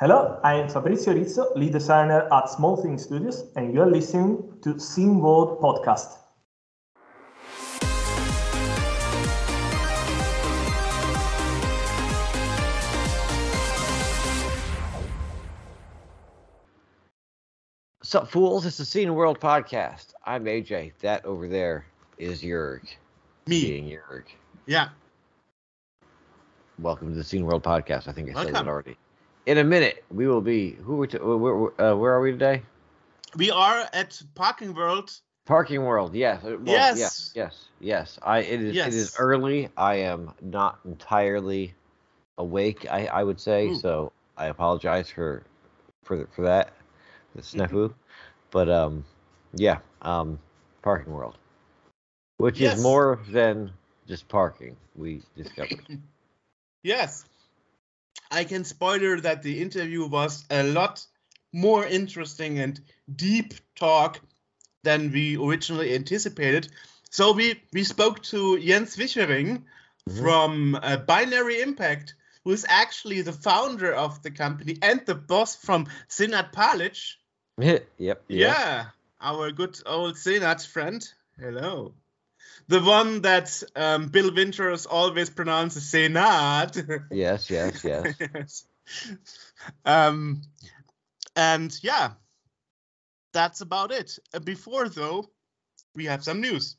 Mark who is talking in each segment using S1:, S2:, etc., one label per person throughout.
S1: Hello, I am Fabrizio Rizzo, lead designer at Small Things Studios, and you are listening to Sim World Podcast.
S2: Sup, fools? It's the Scene World Podcast. I'm AJ. That over there is Jurg.
S3: Me.
S2: Being Jurg.
S3: Yeah.
S2: Welcome to the Scene World Podcast. I think I said that already. In a minute, we will be. Who we? T- where, uh, where are we today?
S3: We are at Parking World.
S2: Parking World. Yes. uh, Well,
S3: Yes.
S2: Yes. Yes. Yes. I. It is. It is early. I am not entirely awake. I. I would say
S3: Ooh.
S2: so. I apologize for, for for that, the
S3: Mm-hmm.
S2: snafu, but um, yeah. Um, Parking World, which
S3: Yes.
S2: is more than just parking. We discovered.
S3: Yes. I can spoiler that the interview was a lot more interesting and deep talk than we originally anticipated. So we we spoke to Jens Wiechering
S2: Mhm.
S3: from uh, Binary Impact, who is actually the founder of the company and the boss from Sinat Palic.
S2: yep. yep.
S3: Yeah, our good old Senat friend. Hello. The one that um, Bill Winters always pronounces Senat.
S2: Yes. Yes. Yes.
S3: yes. Um, and yeah, that's about it. Uh, before though, we have some news.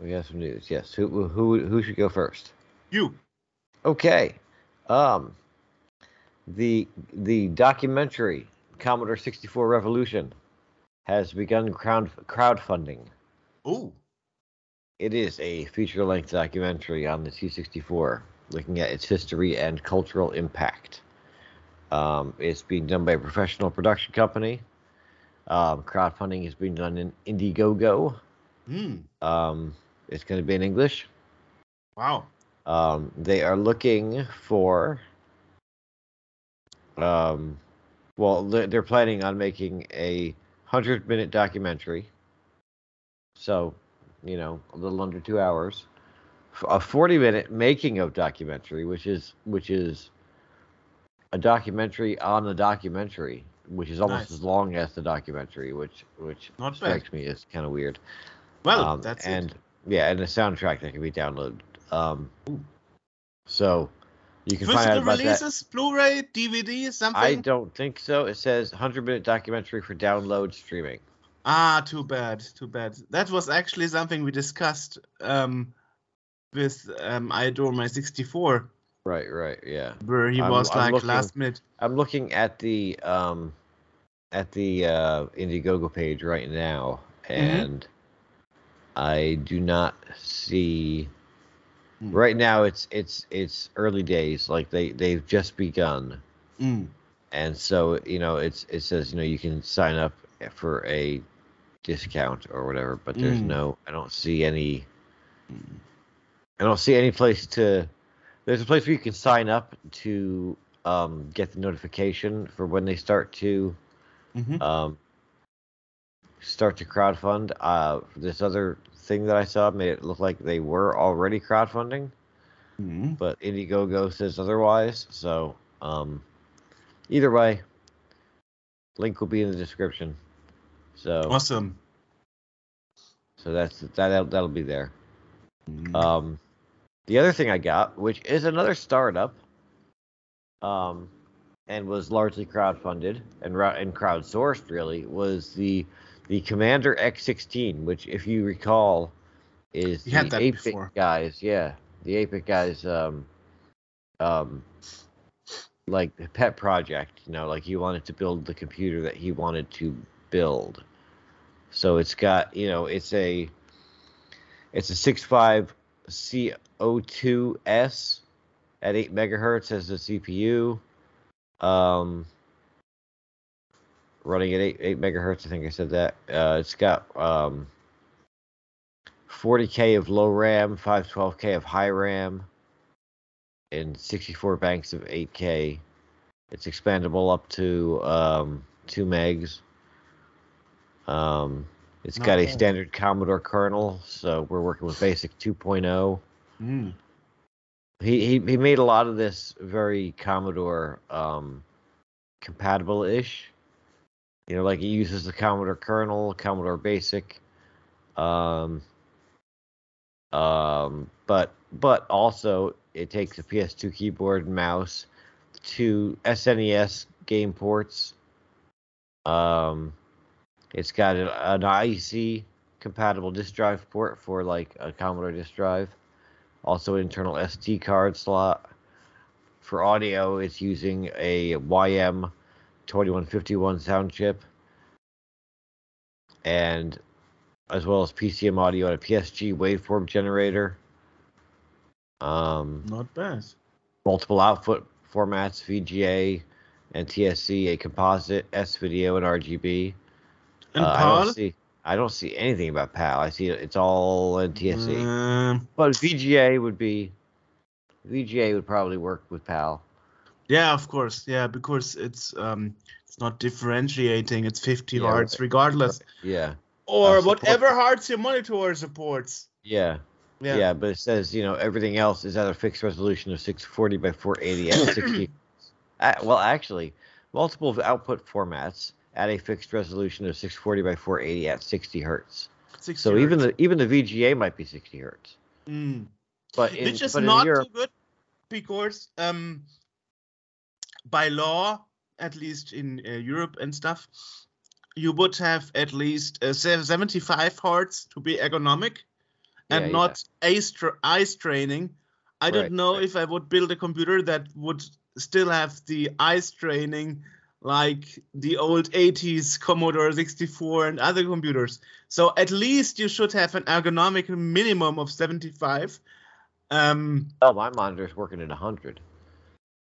S2: we have some news. Yes. Who? Who? Who should go first?
S3: You.
S2: Okay. Um the the documentary Commodore 64 Revolution has begun crowd crowdfunding.
S3: Oh,
S2: It is a feature-length documentary on the C64 looking at its history and cultural impact. Um, it's being done by a professional production company. Um, crowdfunding is being done in Indiegogo.
S3: hmm.
S2: Um, it's going to be in English.
S3: Wow.
S2: Um, they are looking for. Um, well, they're, they're planning on making a hundred minute documentary. So, you know, a little under two hours. A forty minute making of documentary, which is which is a documentary on a documentary, which is almost
S3: Nice.
S2: as long as the documentary, which which
S3: Not bad.
S2: strikes me as kind of weird.
S3: Well,
S2: Um,
S3: that's
S2: and
S3: it.
S2: yeah, and a soundtrack that can be downloaded. Um, so you can find out
S3: Physical
S2: about that.
S3: releases, Blu-ray, DVD, something.
S2: I don't think so. It says 100 minute documentary for download streaming.
S3: Ah, too bad, too bad. That was actually something we discussed um, with um, I Adore My 64,
S2: Right, right, yeah.
S3: where he
S2: I'm-
S3: was
S2: I'm
S3: like
S2: looking-
S3: last minute.
S2: I'm looking at the um at the uh Indiegogo page right now
S3: Mm-hmm.
S2: and I do not see
S3: Hmm.
S2: right now it's it's it's early days like they they've just begun
S3: Mm.
S2: and so you know it's it says you know you can sign up for a discount or whatever but there's
S3: Mm.
S2: no i don't see any i don't see any place to there's a place where you can sign up to um, get the notification for when they start to
S3: Mhm.
S2: um, start to crowdfund uh, this other thing that i saw made it look like they were already crowdfunding
S3: Mm.
S2: but Indiegogo says otherwise. So, um, either way, link will be in the description. So,
S3: Awesome.
S2: so that's that. That'll, that'll be there.
S3: Mm.
S2: Um, the other thing I got, which is another startup, um, and was largely crowdfunded and and crowdsourced, really, was the the Commander X16, which, if you recall, is
S3: You
S2: the
S3: had that
S2: 8-bit
S3: before.
S2: guys. Yeah, the 8-bit guys. Um, um, like pet project, you know, like he wanted to build the computer that he wanted to build. So it's got, you know, it's a it's a 6.5 CO2S at 8 megahertz as the CPU. Um, running at 8, 8 megahertz, I think I said that. Uh, it's got um, 40k of low RAM, 512k of high RAM, and 64 banks of 8k. It's expandable up to um, 2 megs. Um, it's
S3: Not
S2: got a standard Commodore kernel, so we're working with BASIC 2.0.
S3: Mm.
S2: He, he he made a lot of this very Commodore um, compatible-ish. You know, like he uses the Commodore kernel, Commodore Basic, um, um, but but also it takes a PS2 keyboard and mouse, two SNES game ports. Um, it's got an, an IEC compatible disk drive port for like a Commodore disk drive. Also, internal SD card slot. For audio, it's using a YM 2151 sound chip, and as well as PCM audio and a PSG waveform generator. Um,
S3: Not bad.
S2: multiple output formats, VGA and NTSC, a composite, S video, and RGB.
S3: And
S2: Uh, I don't see. I don't see anything about PAL. I see it, it's all in NTSC.
S3: Um,
S2: But VGA would be. VGA would probably work with PAL.
S3: yeah, of course. Yeah, because it's um, it's not differentiating. It's 50
S2: Yeah,
S3: hertz regardless,
S2: Yeah.
S3: or
S2: Uh,
S3: whatever hertz your monitor supports.
S2: Yeah.
S3: Yeah.
S2: Yeah. but it says you know everything else is at a fixed resolution of 640 by 480 at 60. Uh, well, actually, multiple output formats at a fixed resolution of 640 by 480 at 60 hertz.
S3: 60
S2: So even the even the VGA might be 60 hertz.
S3: Mm.
S2: But in,
S3: which is
S2: but
S3: not
S2: Europe,
S3: too good because um, by law, at least in uh, Europe and stuff, you would have at least uh, 75 hertz to be ergonomic and
S2: Yeah,
S3: not eye, stra- eye straining. I don't know
S2: right.
S3: if I would build a computer that would still have the eye straining like the old 80s Commodore 64 and other computers. So at least you should have an ergonomic minimum of 75. Um,
S2: oh, my monitor's working at 100.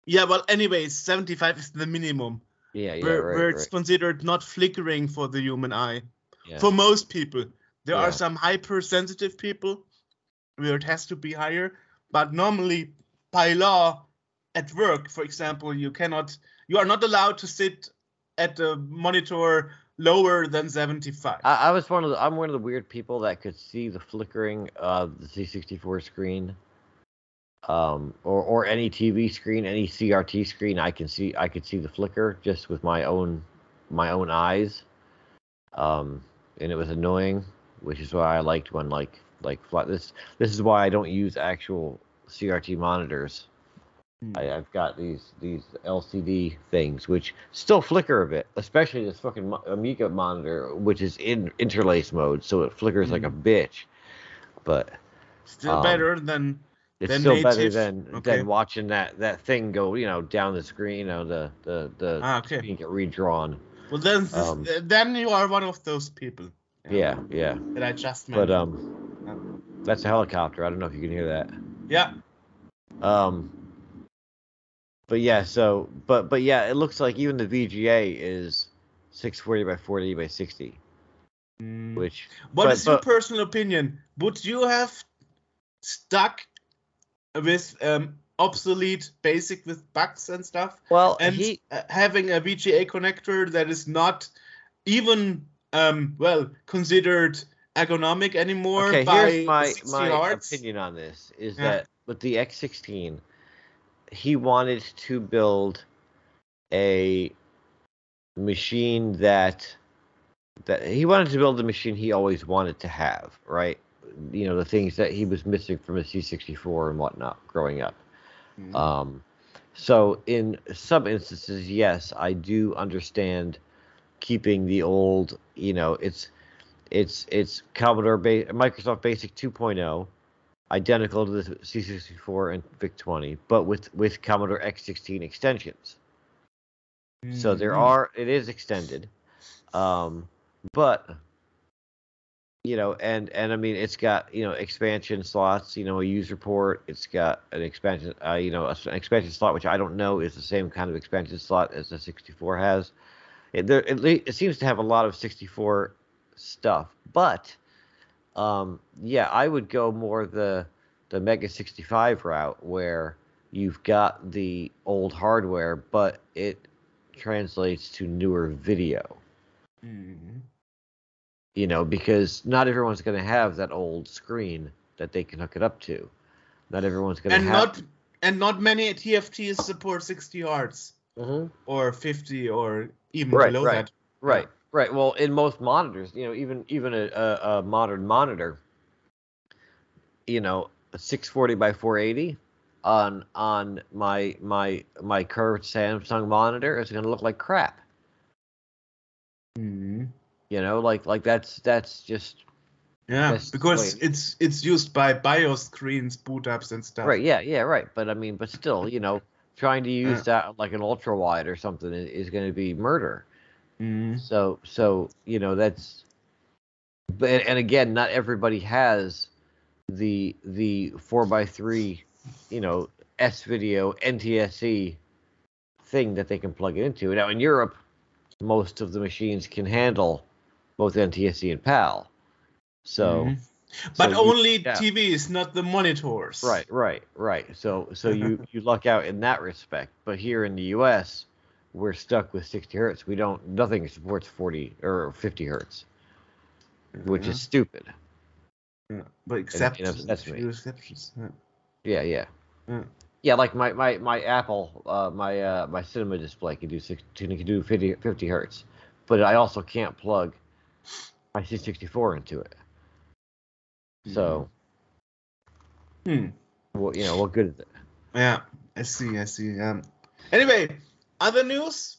S3: yeah, well, anyways, 75 is the minimum
S2: Yeah, yeah,
S3: where,
S2: right,
S3: where it's
S2: right.
S3: considered not flickering for the human eye.
S2: Yeah.
S3: For most people, there
S2: Yeah.
S3: are some hypersensitive people where it has to be higher, but normally by law at work, for example, you cannot, you are not allowed to sit at the monitor lower than 75.
S2: I, I was one of the I'm one of the weird people that could see the flickering of the C64 screen, um, or or any TV screen, any CRT screen. I can see I could see the flicker just with my own my own eyes, um, and it was annoying, which is why I liked when like like flat this this is why I don't use actual CRT monitors.
S3: Hmm.
S2: I, I've got these these LCD things which still flicker a bit, especially this fucking Amiga monitor, which is in interlace mode, so it flickers like a
S3: Hmm.
S2: bitch. But
S3: Still
S2: um,
S3: better than
S2: it's
S3: Than
S2: still better than
S3: Okay.
S2: than watching that that thing go, you know, down the screen, you know, the the the
S3: ah, okay.
S2: screen get redrawn.
S3: Well, then this-
S2: um,
S3: then you are one of those people.
S2: Yeah, yeah.
S3: That I just mentioned.
S2: But um, that's a helicopter. I don't know if you can hear that.
S3: yeah.
S2: Um, but yeah, so but but yeah, it looks like even the VGA is 640 by 40 by 60,
S3: Mm.
S2: which
S3: What
S2: but-
S3: is your
S2: but-
S3: personal opinion? Would you have stuck with um, obsolete basic with bugs and stuff,
S2: well
S3: and
S2: he
S3: uh, having a VGA connector that is not even um, well considered ergonomic anymore
S2: okay.
S3: by
S2: Here's my
S3: 60
S2: my
S3: hertz?
S2: opinion on this is
S3: Yeah.
S2: that with the X16, he wanted to build a machine that that he wanted to build the machine he always wanted to have, right? You know, the things that he was missing from a C64 and whatnot growing up.
S3: Mhm.
S2: Um, so in some instances, yes, I do understand keeping the old. You know, it's it's it's Commodore ba- Microsoft Basic 2.0, identical to the C64 and VIC-20, but with with Commodore X16 extensions. So there are it is extended, um, but you know, and and I mean, it's got you know expansion slots, you know, a user port. It's got an expansion, uh, you know, an expansion slot which I don't know is the same kind of expansion slot as the 64 has. It, there, it, it seems to have a lot of 64 stuff, but um, yeah, I would go more the the Mega 65 route where you've got the old hardware, but it translates to newer video.
S3: Mhm.
S2: You know, because not everyone's going to have that old screen that they can hook it up to. Not everyone's going to
S3: and
S2: have.
S3: not and not many TFTs support 60 hertz.
S2: hmm
S3: or 50 or even
S2: Right,
S3: below
S2: right.
S3: that.
S2: Right, right. Well, in most monitors, you know, even even a, a, a modern monitor, you know, a 640 by 480 on on my my my curved Samsung monitor is going to look like crap.
S3: Mhm.
S2: You know, like like that's that's just
S3: Yeah,
S2: That's
S3: because
S2: wait.
S3: it's it's used by BIOS screens, boot ups, and stuff.
S2: right. Yeah, yeah, right. But I mean, but still, you know, trying to use
S3: Yeah.
S2: that like an ultra wide or something is, is going to be murder.
S3: Mhm.
S2: So so you know that's but and again not everybody has the the four by three you know S video NTSC thing that they can plug it into. Now in Europe, most of the machines can handle both NTSC and PAL. So
S3: Mhm. But
S2: so you-
S3: only
S2: yeah.
S3: TVs, not the monitors.
S2: Right, right, right. So so you you luck out in that respect. But here in the U.S., we're stuck with 60 hertz. We don't nothing supports 40 or 50 hertz, which
S3: Yeah.
S2: is stupid.
S3: Yeah. But except
S2: it upsets
S3: a
S2: me.
S3: exceptions. Yeah.
S2: Yeah, yeah.
S3: Yeah.
S2: Yeah, like my my my Apple, uh, my uh, my cinema display can do can do 50, 50 hertz, but I also can't plug my C64 into it. So,
S3: Hmm.
S2: well, you know, what good is it?
S3: Yeah, I see, I see. Um. Anyway, other news.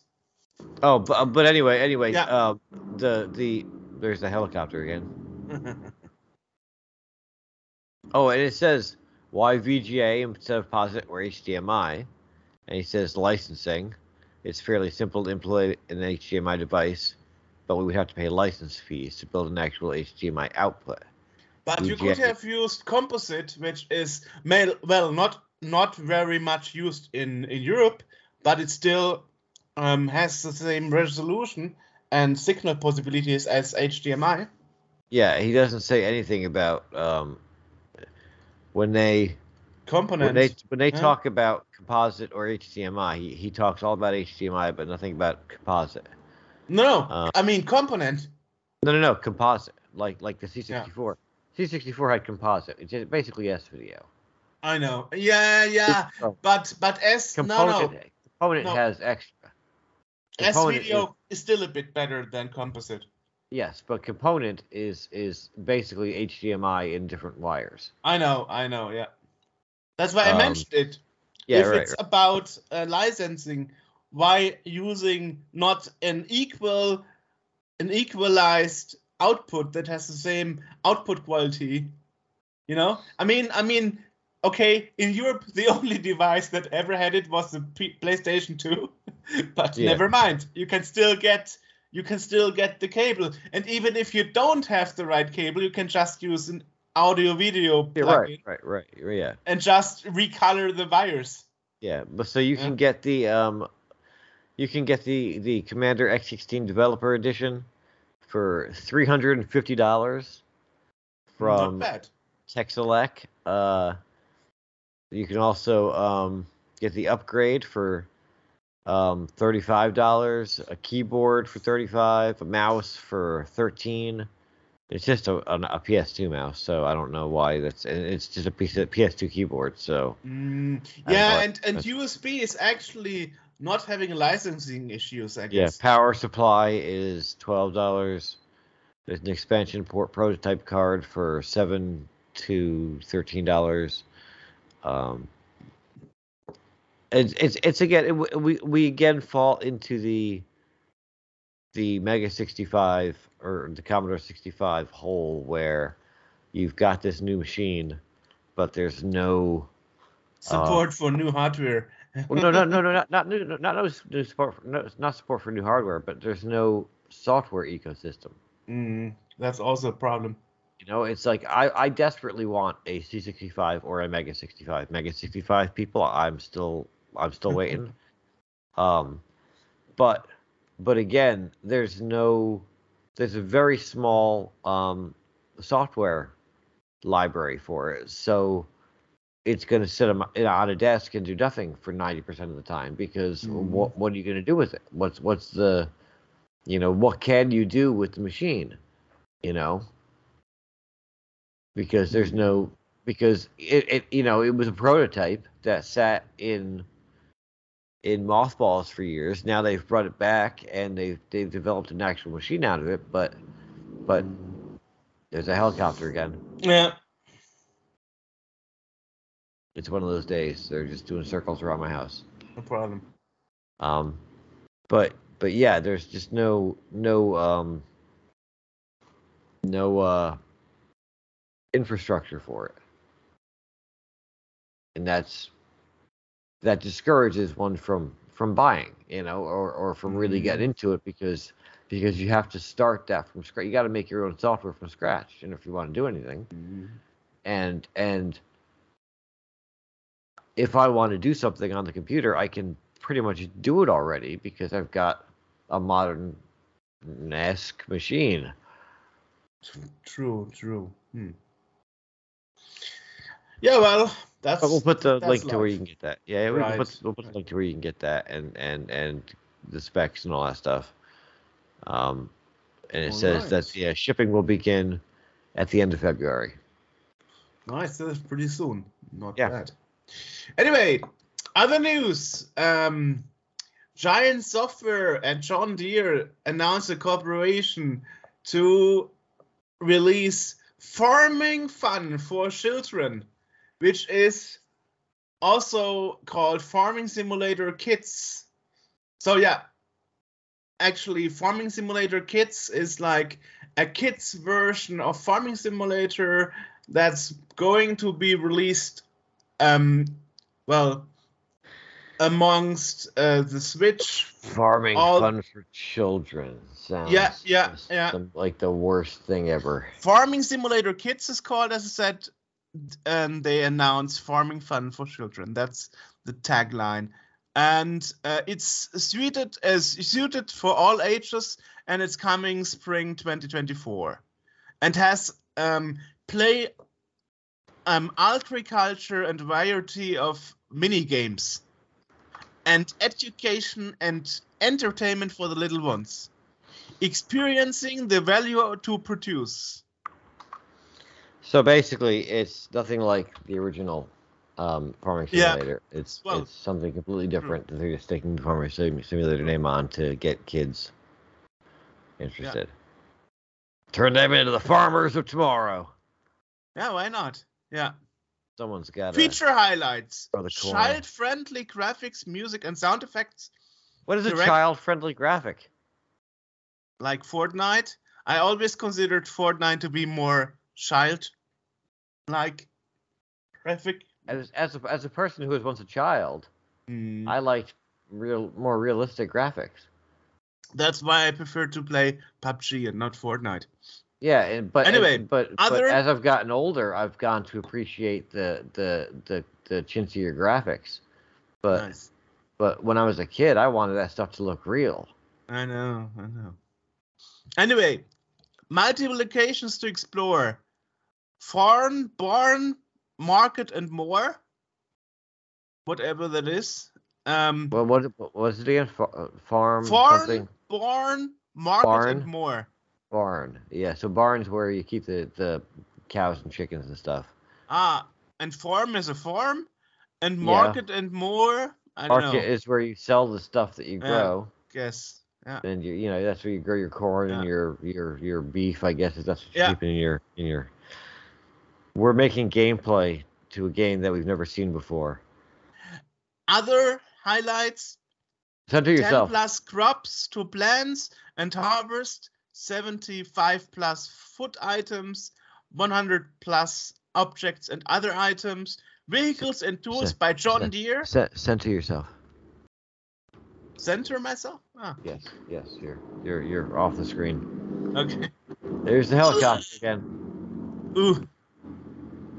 S2: Oh, but uh, but anyway, anyway,
S3: Yeah.
S2: uh, the the there's the helicopter again. Oh, and it says why VGA instead of POSIT or HDMI, and he says licensing. It's fairly simple to implement an HDMI device, but we would have to pay license fees to build an actual HDMI output.
S3: But you could have used composite, which is male, well, not not very much used in in Europe, but it still um, has the same resolution and signal possibilities as HDMI.
S2: Yeah, he doesn't say anything about um, when they
S3: Components.
S2: when they when they
S3: huh?
S2: talk about composite or HDMI. He, he talks all about HDMI, but nothing about composite.
S3: no,
S2: uh,
S3: I mean component.
S2: No, no, no, composite. Like like the C64. C64 had composite. It's just basically S video.
S3: I know. Yeah, yeah.
S2: Oh,
S3: But but S no no
S2: component
S3: No.
S2: has extra.
S3: S video
S2: is-
S3: is still a bit better than composite.
S2: yes, but component is is basically HDMI in different wires.
S3: I know, I know, yeah. That's why I
S2: Um,
S3: mentioned it.
S2: Yeah,
S3: if
S2: right.
S3: it's about uh, licensing, why using not an equal, an equalized output that has the same output quality? You know, I mean, I mean, okay, in Europe the only device that ever had it was the P- PlayStation 2, but
S2: Yeah.
S3: never mind, you can still get. You can still get the cable, and even if you don't have the right cable, you can just use an audio video
S2: Yeah, right, right, right. Yeah.
S3: and just recolor the wires.
S2: Yeah, but so you
S3: Yeah.
S2: can get the um, you can get the the Commander X16 Developer Edition for three hundred and fifty dollars from. Texelec. Uh, you can also um, get the upgrade for um, thirty-five dollars, a keyboard for thirty-five, a mouse for thirteen. It's just a, an- a PS2 mouse, so I don't know why that's. It's just a piece of PS2 keyboard, so
S3: Mm, yeah, and, and USB is actually not having licensing issues, I
S2: Yeah,
S3: guess.
S2: power supply is twelve dollars. There's an expansion port prototype card for seven to thirteen dollars. Um, it's it's it's again it, we we again fall into the the Mega sixty five or the Commodore sixty five hole where you've got this new machine, but there's no
S3: Support for new hardware.
S2: well, no, no, no, no, not not new, not no new support, for, no, not support for new hardware, but there's no software ecosystem.
S3: Mm, that's also a problem.
S2: You know, it's like I, I desperately want a C65 or a Mega 65. Mega 65 people, I'm still I'm still waiting. Um, but but again, there's no there's a very small um software library for it, so it's going to sit on a desk and do nothing for 90% of the time because
S3: Mhm.
S2: what what are you going to do with it? What's what's the you know what can you do with the machine? You know, because there's no because it, it you know it was a prototype that sat in in mothballs for years. Now they've brought it back and they've they've developed an actual machine out of it. But but there's a helicopter again.
S3: Yeah.
S2: It's one of those days. They're just doing circles around my house.
S3: No problem.
S2: Um, but but yeah, there's just no no um no uh infrastructure for it, and that's that discourages one from from buying, you know, or or from really
S3: Mhm.
S2: getting into it because because you have to start that from scratch. You got to make your own software from scratch, and if you want to do anything, and and if I want to do something on the computer, I can pretty much do it already because I've got a modern esque machine.
S3: True, true. Hmm. Yeah, well, that's.
S2: But we'll put the link to where you can get that. Yeah, we can put
S3: Right,
S2: we'll put
S3: right.
S2: the link to where you can get that and and and the specs and all that stuff. Um, and it says that
S3: Alright.
S2: yeah, shipping will begin at the end of February.
S3: Nice, that's pretty soon. Not
S2: Yeah.
S3: bad. Anyway, other news. Um, Giants Software and John Deere announced a cooperation to release Farming Fun for Children, which is also called Farming Simulator Kids. So yeah, actually, Farming Simulator Kids is like a kids version of Farming Simulator that's going to be released um well amongst uh, the switch
S2: Farming
S3: All-
S2: fun for children sounds
S3: Yeah, yeah, yeah.
S2: the- like the worst thing ever.
S3: farming simulator kids is called as i said and they announced farming fun for children that's the tagline and uh, it's suited as suited for all ages and it's coming spring 2024 and has um, play um, agriculture and variety of mini games and education and entertainment for the little ones experiencing the value to produce
S2: So basically, it's nothing like the original um, Farming
S3: Yeah.
S2: Simulator. It's
S3: Well,
S2: it's something completely different. that They're just taking the Farming Sim- Simulator name on to get kids interested. Turn them into the farmers of tomorrow.
S3: yeah why not yeah
S2: Someone's got.
S3: Feature highlights:
S2: For the corner.
S3: child-friendly graphics, music, and sound effects
S2: What is a child-friendly graphic?
S3: like Fortnite. I always considered Fortnite to be more child-like graphic.
S2: As as a, as a person who was once a child,
S3: Mm,
S2: I liked real more realistic graphics.
S3: That's why I prefer to play PUBG and not Fortnite.
S2: Yeah, and, but
S3: Anyway,
S2: and- but,
S3: other-
S2: but as I've gotten older, I've gone to appreciate the the the the chintzier graphics. But
S3: nice.
S2: but when I was a kid, I wanted that stuff to look real.
S3: I know, I know. Anyway, multiple locations to explore: farm, barn, market, and more. Whatever that is. Um,
S2: Well, what was it again? Uh, farm
S3: farm,
S2: something
S3: barn, market,
S2: Barn?
S3: and more.
S2: Barn. Yeah, so barns where you keep the the cows and chickens and stuff.
S3: Ah, and farm is a farm, and
S2: Yeah.
S3: market and more. I
S2: Market
S3: know.
S2: is where you sell the stuff that you
S3: Yeah.
S2: grow.
S3: Guess. Yeah.
S2: and you you know that's where you grow your corn and your your your beef i guess if that's what you're
S3: Yeah.
S2: keeping in your in your we're making gameplay to a game that we've never seen before
S3: Other highlights: 10
S2: yourself
S3: plus crops to plants and harvest, 75 plus foot items, 100 plus objects and other items, vehicles and tools
S2: Se-
S3: by John
S2: se-
S3: Deere.
S2: to yourself
S3: Center myself? Ah,
S2: yes yes you're you're you're off the screen
S3: okay.
S2: there's the helicopter again
S3: Ooh.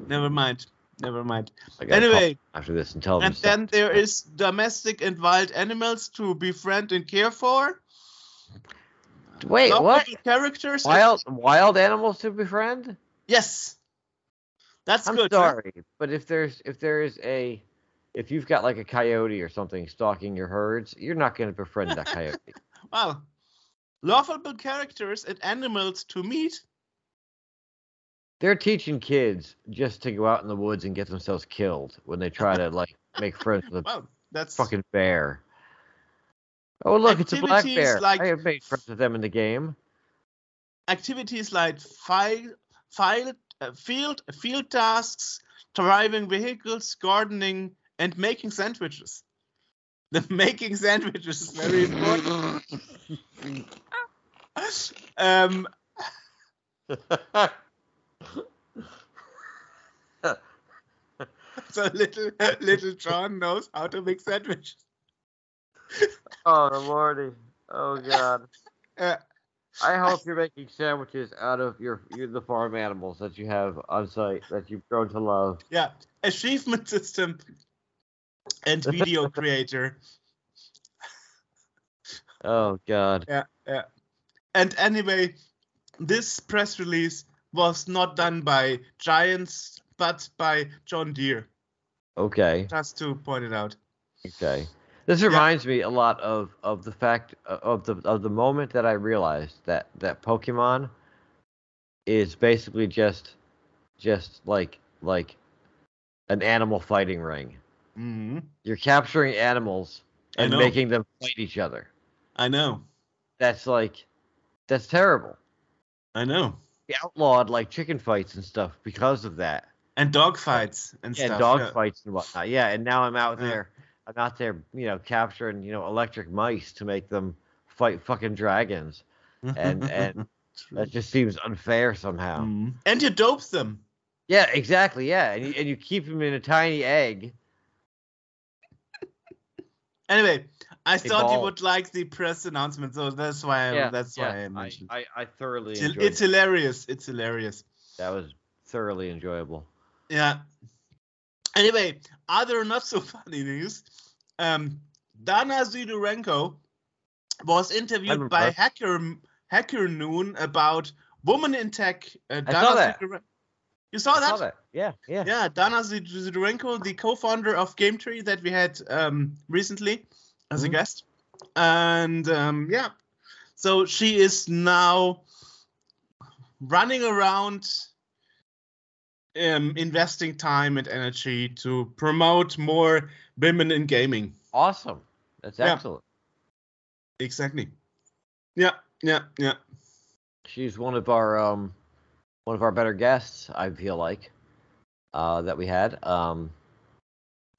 S3: Never mind. Never mind.
S2: I gotta call
S3: Anyway,
S2: after this them
S3: and then there is domestic and wild animals to befriend and care for.
S2: Wait what
S3: Characters.
S2: wild wild animals to befriend
S3: Yes. That's
S2: i'm
S3: good.
S2: sorry but if there's if there is a if you've got like a coyote or something stalking your herds you're not going to befriend that coyote
S3: Well, lovable characters and animals to meet.
S2: They're teaching kids just to go out in the woods and get themselves killed when they try to like make friends with a
S3: Well, that's
S2: fucking bear. Oh look, it's a black bear.
S3: like-
S2: I have made friends with them in the game.
S3: activities like file, file, uh, field, field tasks, driving vehicles, gardening, and making sandwiches. The making sandwiches is very important. um, so little little John knows how to make sandwiches.
S2: Oh the lordy. Oh god. I hope you're making sandwiches out of your, your the farm animals that you have on site that you've grown to love.
S3: yeah, achievement system and video creator.
S2: Oh god.
S3: Yeah, yeah. And anyway, this press release was not done by Giants, but by John Deere.
S2: Okay.
S3: Just to point it out.
S2: Okay. This reminds me a lot of, of the fact uh, of the of the moment that I realized that that Pokemon is basically just just like like an animal fighting ring.
S3: hmm
S2: You're capturing animals and making them fight each other.
S3: I know.
S2: That's like that's terrible.
S3: I know.
S2: We outlawed like chicken fights and stuff because of that.
S3: And dog fights and
S2: Yeah,
S3: stuff.
S2: dog
S3: yeah.
S2: fights and whatnot. Yeah, and now I'm out
S3: Yeah.
S2: there. I'm out there, you know, capturing, you know, electric mice to make them fight fucking dragons. and- and That just seems unfair somehow.
S3: Mhm. And you dope them.
S2: Yeah, exactly. Yeah, and you, and you keep them in a tiny egg.
S3: Anyway, I thought you would like the press announcement, so that's why I,
S2: yeah,
S3: that's why I mentioned.
S2: I, I, thoroughly
S3: it's,
S2: enjoyed.
S3: it's hilarious. It's hilarious.
S2: that was thoroughly enjoyable.
S3: Yeah. Anyway, other not so funny news. Um, Dana Sydorenko was interviewed by. Hacker Hacker Noon about woman in tech. Uh,
S2: I saw that.
S3: Zidore- You saw that?
S2: saw that. Yeah, yeah.
S3: Yeah, Dana Zid- Sydorenko, the co-founder of Gametree that we had um, recently as a
S2: Mhm.
S3: guest, and um, yeah, so she is now running around, um, investing time and energy to promote more women in gaming.
S2: Awesome. That's
S3: Yeah.
S2: excellent.
S3: Exactly. Yeah, yeah, yeah.
S2: She's one of our um one of our better guests, I feel like. Uh that we had. Um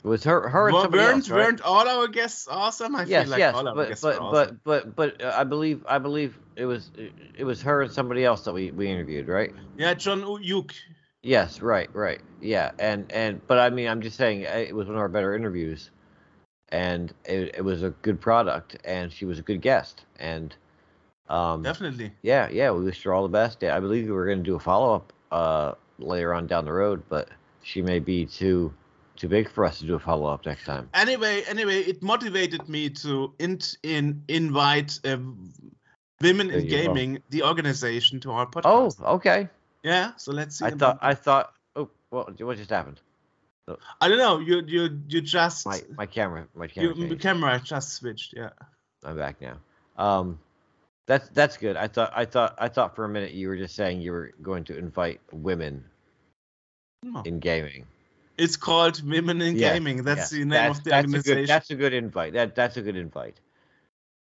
S2: it was her her and
S3: Well,
S2: somebody
S3: weren't
S2: else, right?
S3: weren't all our guests awesome? I
S2: yes,
S3: feel like
S2: yes,
S3: all our
S2: but
S3: guests
S2: but,
S3: were
S2: but but but uh, I believe I believe it was it was her and somebody else that we we interviewed, right?
S3: yeah, John Uyuk.
S2: Yes, right, right. Yeah, and and but I mean, I'm just saying uh, it was one of our better interviews, and it, it was a good product, and she was a good guest, and um,
S3: Definitely.
S2: yeah, yeah, we wish her all the best. Yeah, I believe we were going to do a follow up uh later on down the road, but she may be too too big for us to do a follow up next time.
S3: anyway, anyway, it motivated me to in, in invite um, women
S2: There
S3: in
S2: you go.
S3: gaming, the organization, to our podcast.
S2: Oh, okay.
S3: Yeah. So let's see.
S2: I thought I thought. Oh, what what just happened?
S3: that. I don't know. You you you just
S2: My my camera my
S3: you,
S2: camera.
S3: the
S2: changed.
S3: camera just switched. Yeah.
S2: I'm back now. Um, that's that's good. I thought I thought I thought for a minute you were just saying you were going to invite women
S3: No.
S2: in gaming.
S3: It's called Women in
S2: Yeah,
S3: Gaming. That's
S2: Yeah,
S3: the name
S2: that's,
S3: of the
S2: that's a
S3: organization.
S2: good that's a good invite. That that's a good invite.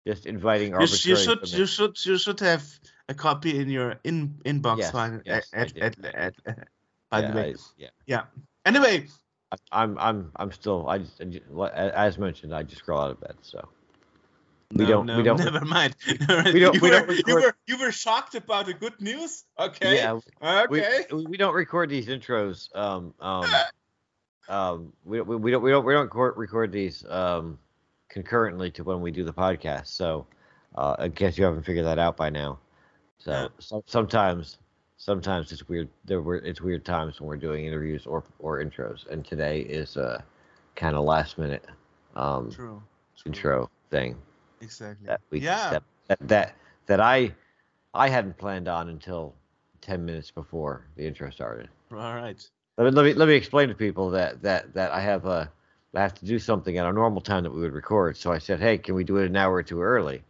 S2: Just inviting
S3: you,
S2: arbitrary.
S3: you should
S2: women.
S3: you should you should have copy in your in inbox.
S2: Yes, yes,
S3: at, at, at, at- by
S2: yeah,
S3: the way.
S2: I- yeah.
S3: Anyway,
S2: I- I'm I'm I'm still I just, I just as mentioned I just crawl out of bed so we
S3: no,
S2: don't
S3: no,
S2: we don't
S3: never mind.
S2: We don't-
S3: you,
S2: we
S3: were,
S2: don't
S3: you were you were shocked about the good news. Okay.
S2: yeah
S3: Okay.
S2: we, we don't record these intros um um um we, we, we don't we don't we don't record, record these um concurrently to when we do the podcast so uh i guess you haven't figured that out by now so, so sometimes sometimes it's weird there were it's weird times when we're doing interviews or or intros and today is a kind of last minute um
S3: True. true.
S2: intro thing
S3: Exactly.
S2: that we
S3: yeah.
S2: that, that that that i i hadn't planned on until 10 minutes before the intro started
S3: All right.
S2: let me, let me let me explain to people that that that I have a I have to do something at a normal time that we would record. So I said, hey, can we do it an hour or two early?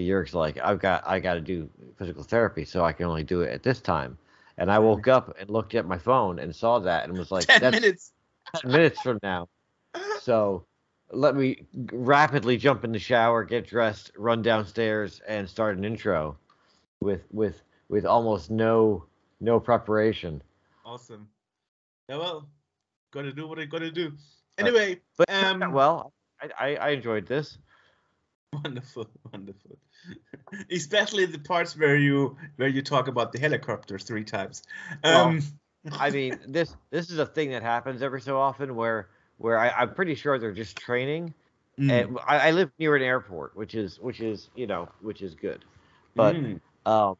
S2: But Jurg's like, I've got I got to do physical therapy, so I can only do it at this time. And I woke up and looked at my phone and saw that and was like,
S3: Ten
S2: that's
S3: minutes.
S2: 10 minutes from now. So let me rapidly jump in the shower, get dressed, run downstairs, and start an intro with with with almost no no preparation.
S3: Awesome. Yeah, well, gotta do what I gotta do. Anyway,
S2: But
S3: Um,
S2: well, I, I I enjoyed this.
S3: wonderful, wonderful. Especially the parts where you where you talk about the helicopter three times.
S2: Well,
S3: Um,
S2: I mean, this this is a thing that happens every so often where where I, I'm pretty sure they're just training.
S3: mm,
S2: And I, I live near an airport, which is which is you know which is good, but
S3: mm,
S2: um,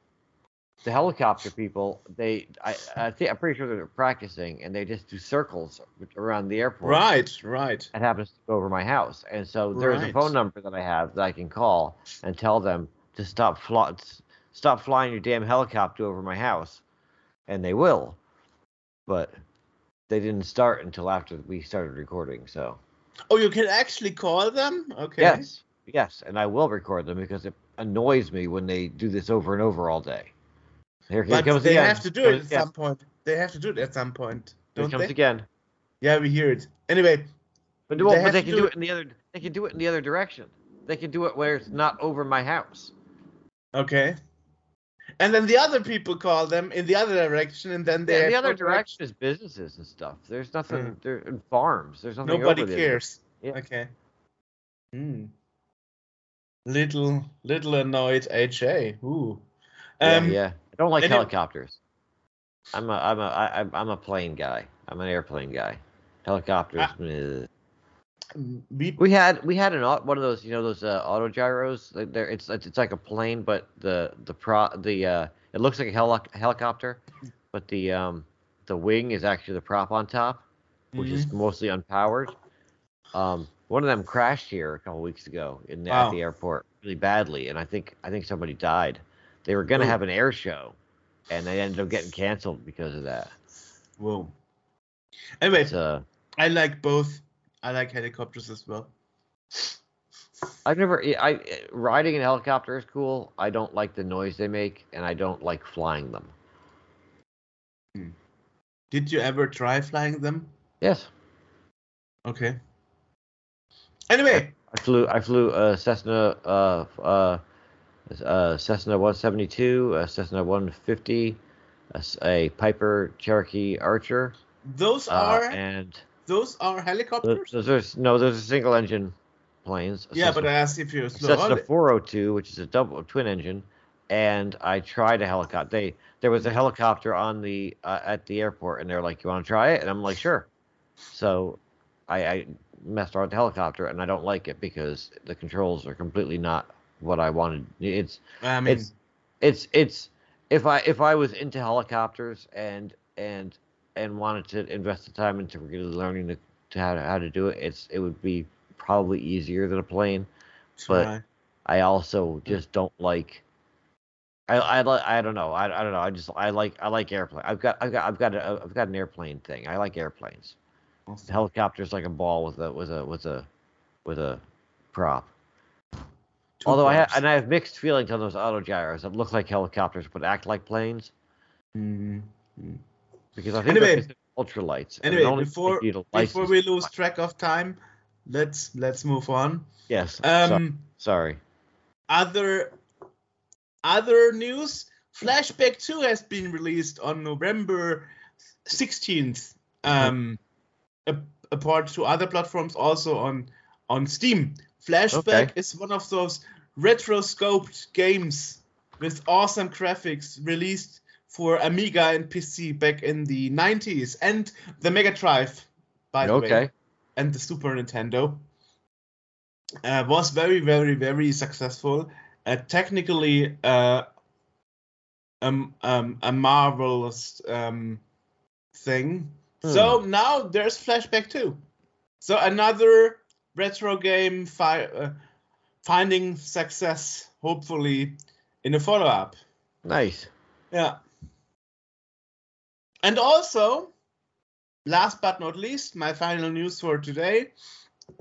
S2: the helicopter people they I I think I'm pretty sure they're practicing and they just do circles around the airport.
S3: right, right.
S2: That happens to go over my house, and so there's a phone number that I have that I can call and tell them to stop fly, stop flying your damn helicopter over my house, and they will. But they didn't start until after we started recording. So
S3: Oh, you can actually call them. Okay.
S2: yes, yes, and I will record them because it annoys me when they do this over and over all day. Here, here comes
S3: they
S2: again.
S3: have to do it at
S2: again.
S3: some point. They have to do it at some point,
S2: Here
S3: don't
S2: comes
S3: they?
S2: again.
S3: Yeah, we hear it. Anyway,
S2: But,
S3: They
S2: well, but they can
S3: do
S2: do
S3: it-
S2: it in the other. They can do it in the other direction. They can do it where it's not over my house.
S3: okay. And then the other people call them in the other direction, and then they
S2: Yeah, the other direction is businesses and stuff. There's nothing.
S3: Mm.
S2: There and farms. There's nothing.
S3: Nobody
S2: over there.
S3: cares.
S2: Yeah.
S3: Okay. Hmm. Little little annoyed HA. Ooh.
S2: Yeah,
S3: Um,
S2: yeah. I don't like helicopters. I'm a I'm a I, I'm- a plane guy. I'm an airplane guy. Helicopters.
S3: Ah.
S2: eh.
S3: We,
S2: We had we had an one of those you know those uh, auto gyros. Like there, it's it's it's like a plane, but the the pro the uh it looks like a heli- helicopter, but the um the wing is actually the prop on top, which
S3: Mm-hmm.
S2: is mostly unpowered. Um, one of them crashed here a couple weeks ago in the,
S3: Wow.
S2: at the airport really badly, and I think I think somebody died. They were gonna have an air show, and they ended up getting canceled because of that.
S3: whoa. Anyway,
S2: uh,
S3: I like both. I like helicopters as well.
S2: I've never I I- riding in a helicopter is cool. I don't like the noise they make, and I don't like flying them.
S3: Did you ever try flying them?
S2: Yes,
S3: Okay. Anyway,
S2: I flew. I flew a Cessna, uh, uh, uh, Cessna 172, a Cessna 150, a Piper Cherokee Archer,
S3: those
S2: uh,
S3: are
S2: and
S3: those are helicopters.
S2: those are no, those are single engine planes. a
S3: yeah, but I asked if you're
S2: a
S3: slow.
S2: Cessna 402, which is a double twin engine, and I tried a helicopter. They there was a helicopter on the uh, at the airport, and they're like, "You want to try it?" And I'm like, "Sure." So I, I messed around with the helicopter, and I don't like it because the controls are completely not what I wanted. It's
S3: I mean,
S2: it's it's it's if I if I was into helicopters and and and wanted to invest the time into really learning to, to how to how to do it, it's it would be probably easier than a plane. but-. I also just don't like. I I like I don't know I, I don't know I just I like I like airplane. I've got I've got I've got a, I've got an airplane thing. I like airplanes. The helicopter's like a ball with a with a with a with a prop.
S3: Two
S2: Although I ha- and I have mixed feelings on those auto gyros that look like helicopters but act like planes
S3: Mhm.
S2: because I think
S3: Anyway-
S2: they're considered ultralights.
S3: Anyway,
S2: only
S3: before
S2: take you to
S3: before we lose track of time, let's let's move on.
S2: yes,
S3: Um,
S2: sorry.
S3: other other news flashback 2 has been released on november 16th um a- apart to other platforms also on on steam flashback
S2: Okay.
S3: is one of those rotoscoped games with awesome graphics released for amiga and pc back in the 90s and the mega drive by the way and the Super Nintendo. Uh, was very, very, very successful. Uh, technically, uh, um, um, a marvelous um, thing. So now there's Flashback 2. So another retro game fi- uh, finding success, hopefully, in a follow up.
S2: Nice.
S3: Yeah. And also, last but not least, my final news for today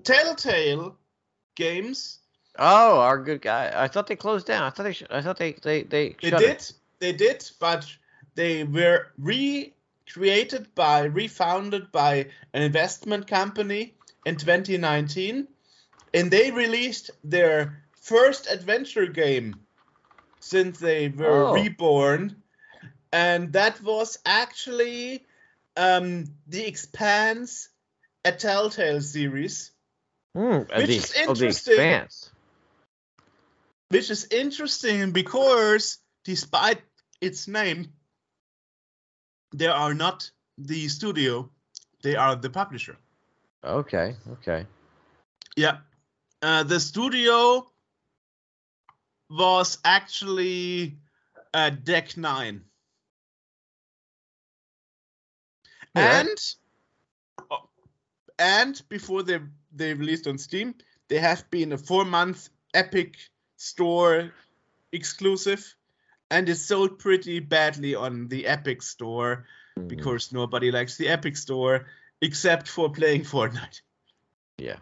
S3: Telltale Games.
S2: Oh, our good guy. I thought they closed down. I thought they. Sh- I thought they. They. They.
S3: They
S2: shut
S3: did,
S2: it.
S3: they did, but they were recreated by, refounded by an investment company in 2019. and they released their first adventure game since they were
S2: Oh.
S3: reborn, and that was actually um, the Expanse, a Telltale series,
S2: Hmm,
S3: Which
S2: the,
S3: is
S2: oh,
S3: interesting. which is interesting because despite its name, they are not the studio; they are the publisher.
S2: Okay, okay.
S3: Yeah. Uh, the studio was actually uh, Deck 9.
S2: Alright.
S3: And oh, and before they they released on Steam, they have been a 4-month Epic Store exclusive and it sold pretty badly on the Epic Store
S2: Mhm.
S3: because nobody likes the Epic Store except for playing Fortnite.
S2: yeah,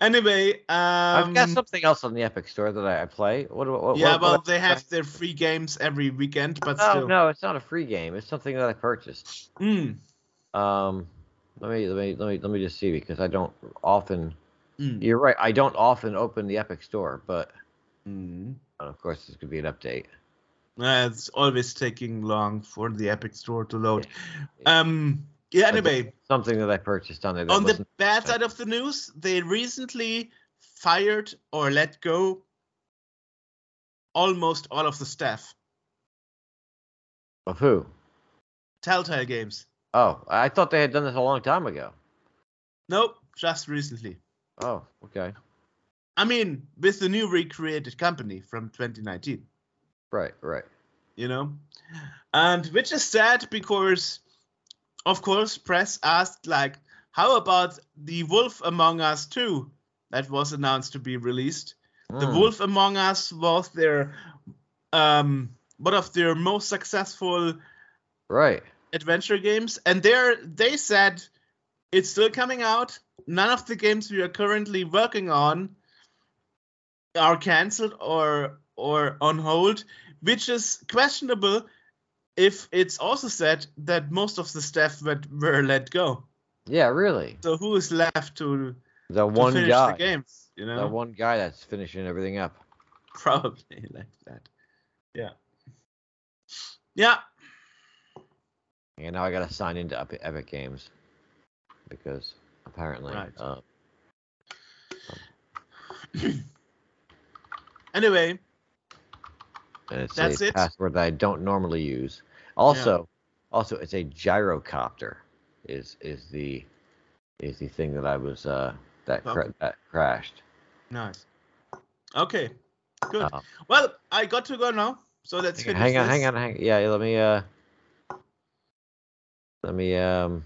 S3: Anyway, um,
S2: I've got something else on the Epic Store that I, I play. What? what, what
S3: yeah,
S2: what-
S3: well,
S2: what-
S3: they have their free games every weekend, but
S2: Oh
S3: still.
S2: no, it's not a free game. It's something that I purchased.
S3: Mm,
S2: Um, let me let me let me let me just see because I don't often.
S3: mm,
S2: You're right. I don't often open the Epic Store, but
S3: mm.
S2: of course this could be an update.
S3: Uh, it's always taking long for the Epic Store to load.
S2: Yeah.
S3: Um, yeah, anyway,
S2: Something that I purchased on it.
S3: On the bad side of the news, they recently fired or let go almost all of the staff.
S2: of who?
S3: Telltale Games.
S2: Oh, I thought they had done this a long time ago.
S3: Nope, just recently.
S2: Oh, okay.
S3: I mean, with the new recreated company from 2019.
S2: Right, right.
S3: you know and which is sad because of course press asked like how about the wolf among us 2 that was announced to be released? The
S2: Hmm,
S3: wolf among us was their um one of their most successful
S2: Right.
S3: adventure games and there they said it's still coming out. None of the games we are currently working on are cancelled or or on hold which is questionable if it's also said that most of the staff were, were let go
S2: Yeah, really.
S3: so who is left to,
S2: The
S3: to
S2: one
S3: finish
S2: guy.
S3: the games you know
S2: The one guy that's finishing everything up.
S3: probably like that yeah yeah
S2: And now I gotta sign into Epic, Games because apparently.
S3: Right.
S2: Uh,
S3: anyway
S2: and it's
S3: That's
S2: a
S3: it?
S2: password that I don't normally use. Also, also it's a gyrocopter is is the is the thing that I was uh that cra- that crashed.
S3: nice okay good
S2: Uh,
S3: well i got to go now so let's
S2: hang, hang on, hang on, hang Yeah, let me uh let me um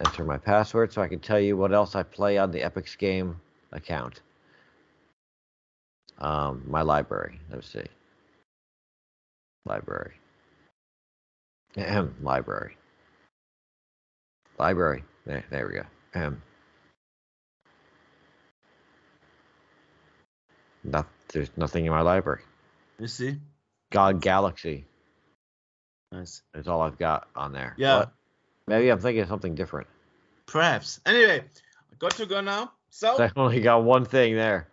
S2: enter my password so I can tell you what else I play on the Epic's game account. Um, my library. Let's see. Library. Ahem, library. Library. There, there we go. Ahem. Not, there's nothing in my library.
S3: you see
S2: God Galaxy
S3: nice
S2: is all I've got on there.
S3: Yeah.
S2: What? Maybe I'm thinking of something different.
S3: perhaps anyway i got to go now so
S2: I only got one thing there.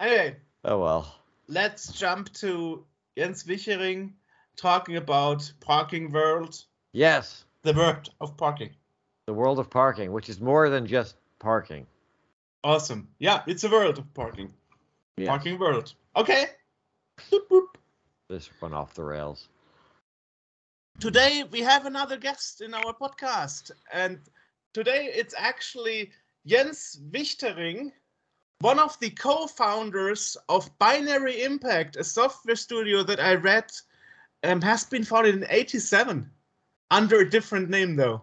S3: anyway
S2: Oh well.
S3: let's jump to jens wiechering talking about parking world
S2: Yes,
S3: the world of parking
S2: the world of parking, which is more than just parking.
S3: awesome yeah it's a world of parking
S2: Yes.
S3: parking world okay Boop, boop.
S2: This went off the rails.
S3: Today we have another guest in our podcast, and today it's actually Jens Wiechering, one of the co-founders of Binary Impact, a software studio that I read um, has been founded in '87 under a different name, though.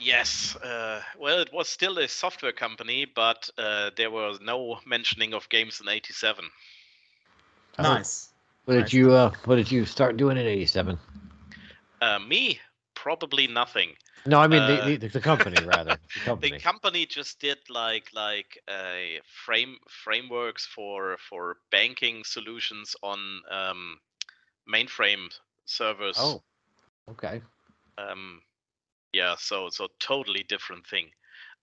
S4: Yes, uh, well, it was still a software company, but uh, there was no mentioning of games in '87.
S2: Oh.
S3: Nice.
S2: What
S3: Nice.
S2: did you uh what did you start doing in eighty seven?
S4: Uh, me, probably nothing.
S2: No, I mean
S4: Uh,
S2: the, the the company rather. The company.
S4: The company just did like like a frame frameworks for for banking solutions on um, mainframe servers.
S2: oh. Okay.
S4: Um, Yeah, so so totally different thing.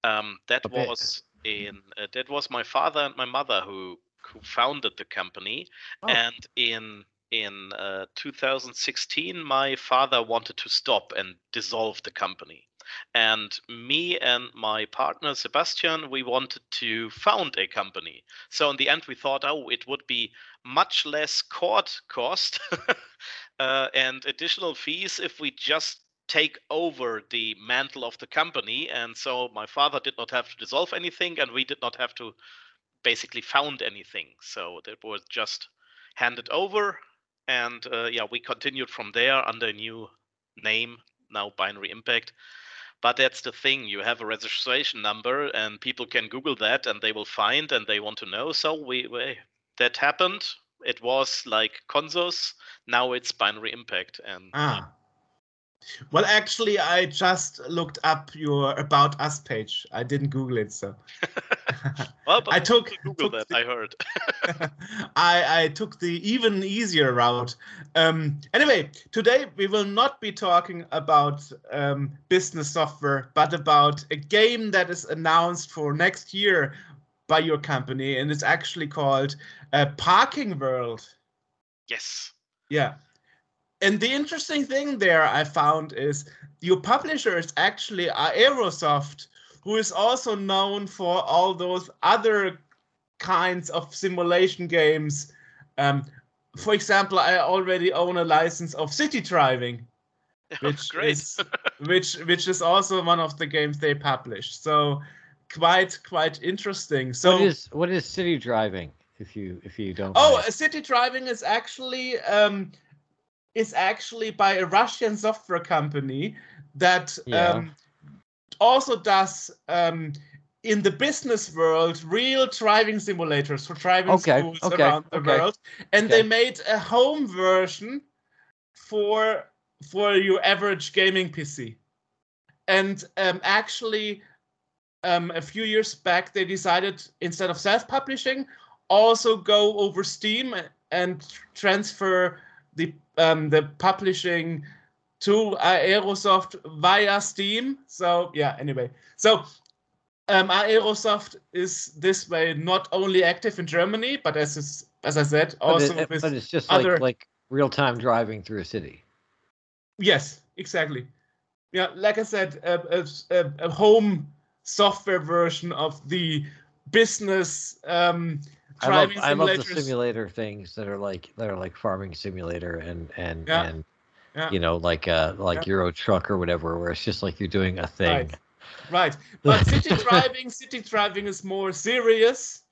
S4: Um, that
S2: A bit.
S4: was in uh, that was my father and my mother who who founded the company,
S2: Oh.
S4: and in in uh, 2016 my father wanted to stop and dissolve the company, and me and my partner Sebastian we wanted to found a company. So in the end we thought, oh, it would be much less court cost uh, and additional fees if we just take over the mantle of the company. And so my father did not have to dissolve anything, and we did not have to basically found anything. So that was just handed over, and uh, yeah, we continued from there under a new name now, Binary Impact. But that's the thing. You have a registration number, and people can Google that, and they will find, and they want to know. So we, we that happened. It was like Consus. Now it's Binary Impact, and
S3: Ah. Well, actually, I just looked up your About Us page. I didn't Google it, so.
S4: well, but
S3: I took,
S4: Google
S3: took
S4: that.
S3: the-
S4: I heard.
S3: I, I took the even easier route. Um, anyway, today we will not be talking about um, business software, but about a game that is announced for next year by your company, and it's actually called uh, Parking World.
S4: yes.
S3: Yeah. And the interesting thing there I found is your publisher is actually Aerosoft, who is also known for all those other kinds of simulation games. Um, for example, I already own a license of City Driving, which
S4: Great.
S3: is which which is also one of the games they published. So quite quite interesting. So
S2: what is what is city driving? If you if you don't.
S3: Oh,
S2: mind?
S3: uh, City Driving is actually um, is actually by a Russian software company that
S2: Yeah.
S3: um, also does um, in the business world real driving simulators for driving
S2: Okay,
S3: schools
S2: okay,
S3: around the
S2: okay,
S3: world, and they made a home version for for your average gaming PC. And um, actually, um, a few years back, they decided instead of self-publishing, also go over Steam and transfer the um, the publishing to Aerosoft via Steam. So yeah, anyway, so um, Aerosoft is this way not only active in Germany, but as is, as I said,
S2: But
S3: also
S2: it-
S3: with
S2: but it's just
S3: other-
S2: like like real time driving through a city.
S3: Yes, exactly. Yeah, like I said, a, a, a, a home software version of the business um,
S2: I love
S3: driving
S2: I love the simulator things that are like that are like farming simulator and and
S3: Yeah,
S2: and
S3: yeah.
S2: you know like uh like
S3: Yeah.
S2: Euro Truck or whatever where it's just like you're doing a thing.
S3: Right. Right, but city driving, city driving is more serious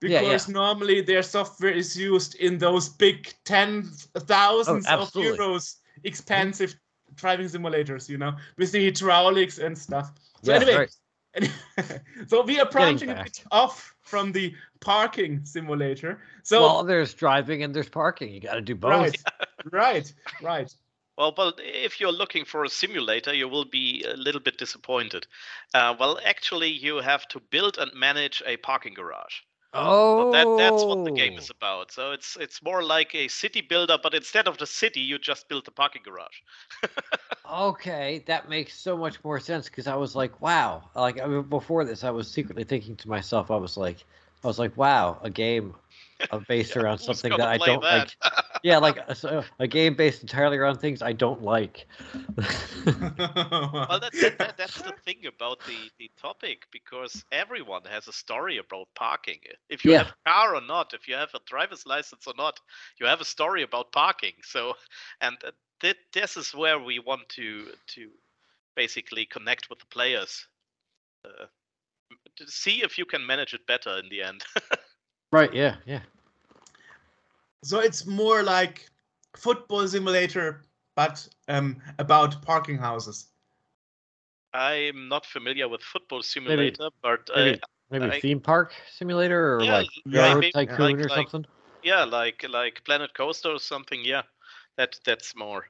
S3: because
S2: yeah.
S3: normally their software is used in those big ten thousands of
S2: Oh, absolutely.
S3: euros expensive driving simulators, you know, with the hydraulics and stuff. So
S2: Yeah,
S3: anyway,
S2: right.
S3: So we are branching a bit off from the parking simulator. So
S2: well, there's driving and there's parking. You got to do both.
S3: right, right, right.
S4: Well, but if you're looking for a simulator, you will be a little bit disappointed. Uh, well, actually, you have to build and manage a parking garage.
S2: Oh,
S4: So that, that's what the game is oh. about. So it's it's more like a city builder, but instead of the city, you just build the parking garage.
S2: Okay, that makes so much more sense because I was like, wow. Like I mean, before this, I was secretly thinking to myself, I was like, I was like, wow, a game uh, based around something that I don't
S4: that?
S2: like. Yeah, like a, so- a game based entirely around things I don't like.
S4: well, that, that, that, that's the thing about the, the topic because everyone has a story about parking. If you
S2: Yeah.
S4: have a car or not, if you have a driver's license or not, you have a story about parking. So, and uh, thi- this is where we want to to basically connect with the players. Uh, to see if you can manage it better in the end.
S2: Right? Yeah, yeah.
S3: so it's more like football simulator, but um, about parking houses.
S4: I'm not familiar with football simulator, but uh,
S2: Maybe, maybe
S4: I-
S2: theme park simulator or
S4: Yeah,
S2: like
S3: yeah,
S4: maybe,
S2: Tycoon
S4: like-
S2: or
S4: like-
S2: something.
S4: yeah, like like Planet Coaster or something. Yeah, that that's more.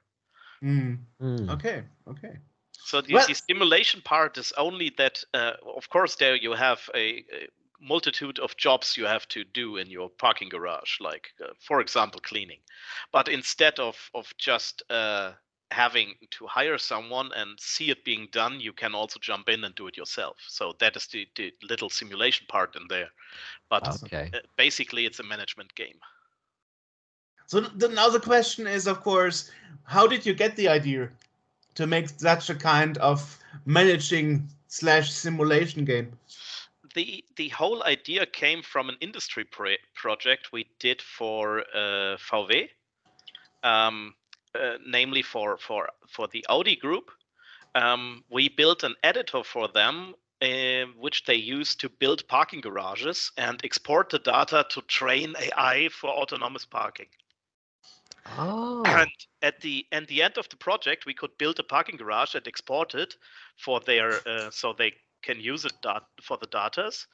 S3: Mm,
S2: Hmm.
S3: okay, okay.
S4: So the,
S3: Well-
S4: the simulation part is only that, uh, of course, there you have a, a multitude of jobs you have to do in your parking garage, like, uh, for example, cleaning. But instead of of just uh, having to hire someone and see it being done, you can also jump in and do it yourself. So that is the, the little simulation part in there. But
S2: Okay.
S4: uh, basically, it's a management game.
S3: So the, now the question is, of course, how did you get the idea to make such a kind of managing slash simulation game?
S4: The the whole idea came from an industry pro- project we did for uh, VW, um, uh, namely for for for the Audi group. Um, we built an editor for them, uh, which they use to build parking garages and export the data to train AI for autonomous parking.
S2: Oh.
S4: And at the at the end of the project, we could build a parking garage and export it for their uh, so they can use it for the datas.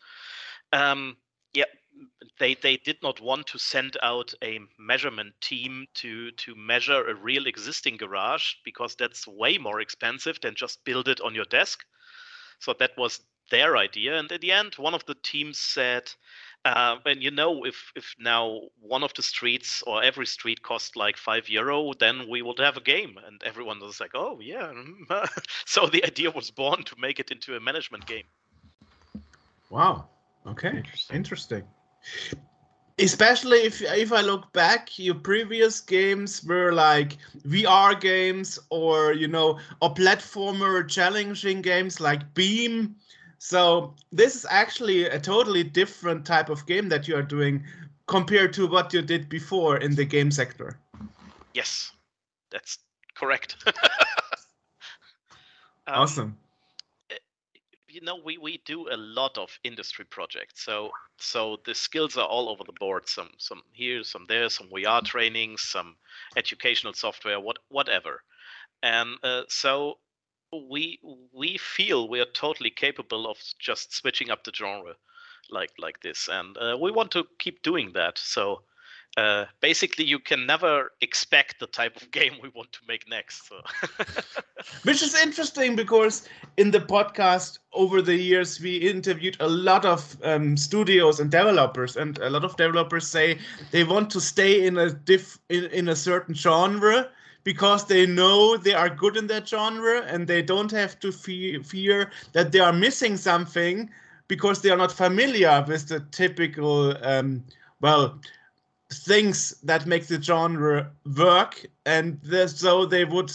S4: Um, yeah, they they did not want to send out a measurement team to to measure a real existing garage because that's way more expensive than just build it on your desk. So that was their idea, and at the end, one of the teams said, uh, and you know, if if now one of the streets or every street cost like five euro, then we would have a game, and everyone was like, oh yeah. so the idea was born to make it into a management game.
S3: Wow. Okay.
S2: Interesting.
S3: Interesting. Especially if if I look back, your previous games were like VR games or you know, or platformer challenging games like Beam. So this is actually a totally different type of game that you are doing compared to what you did before in the game sector.
S4: Yes, that's correct. Um,
S3: awesome.
S4: you know we, we do a lot of industry projects so so the skills are all over the board some some here some there some vr trainings some educational software what whatever and uh, so we we feel we are totally capable of just switching up the genre like like this. And uh, we want to keep doing that. So uh, basically you can never expect the type of game we want to make next so.
S3: Which is interesting because in the podcast over the years we interviewed a lot of um, studios and developers, and a lot of developers say they want to stay in a diff in, in a certain genre because they know they are good in that genre and they don't have to fe- fear that they are missing something because they are not familiar with the typical um, well things that make the genre work and so they would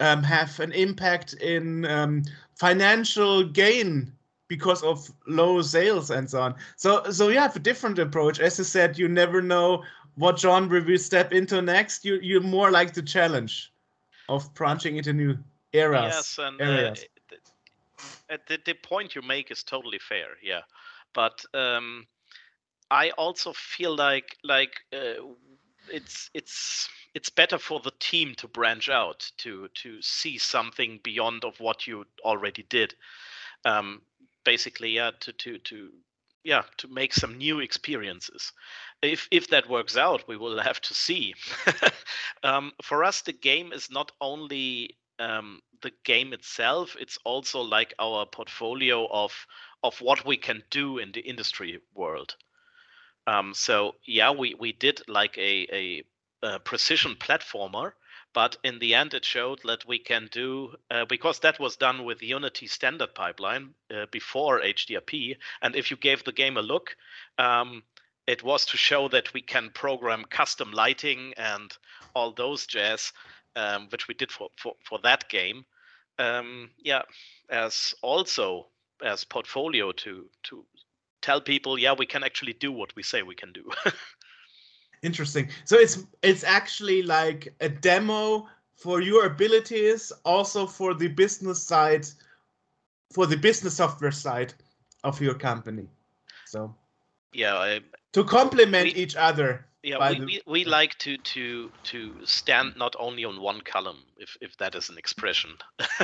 S3: um, have an impact in um, financial gain because of low sales and so on. So so you have a different approach. As I said, you never know what genre we step into next. You you're more like the challenge of branching into new eras.
S4: Yes, and uh,
S3: areas.
S4: th- uh, the, the point you make is totally fair. Yeah, but um, I also feel like like uh, it's it's it's better for the team to branch out to to see something beyond of what you already did. Um, basically, yeah, to to to yeah to make some new experiences. If if that works out, we will have to see. um, for us, the game is not only um, the game itself; it's also like our portfolio of of what we can do in the industry world. Um, so yeah, we we did like a, a a precision platformer, but in the end, it showed that we can do uh, because that was done with Unity standard pipeline uh, before HDRP. And if you gave the game a look, um, it was to show that we can program custom lighting and all those jazz, um, which we did for for, for that game. Um, yeah, as also as portfolio to to tell people, yeah, we can actually do what we say we can do.
S3: Interesting. So it's it's actually like a demo for your abilities, also for the business side, for the business software side of your company. So
S4: yeah, I,
S3: to complement each other.
S4: Yeah, we,
S3: the-
S4: we, we like to to to stand not only on one column, if if that is an expression.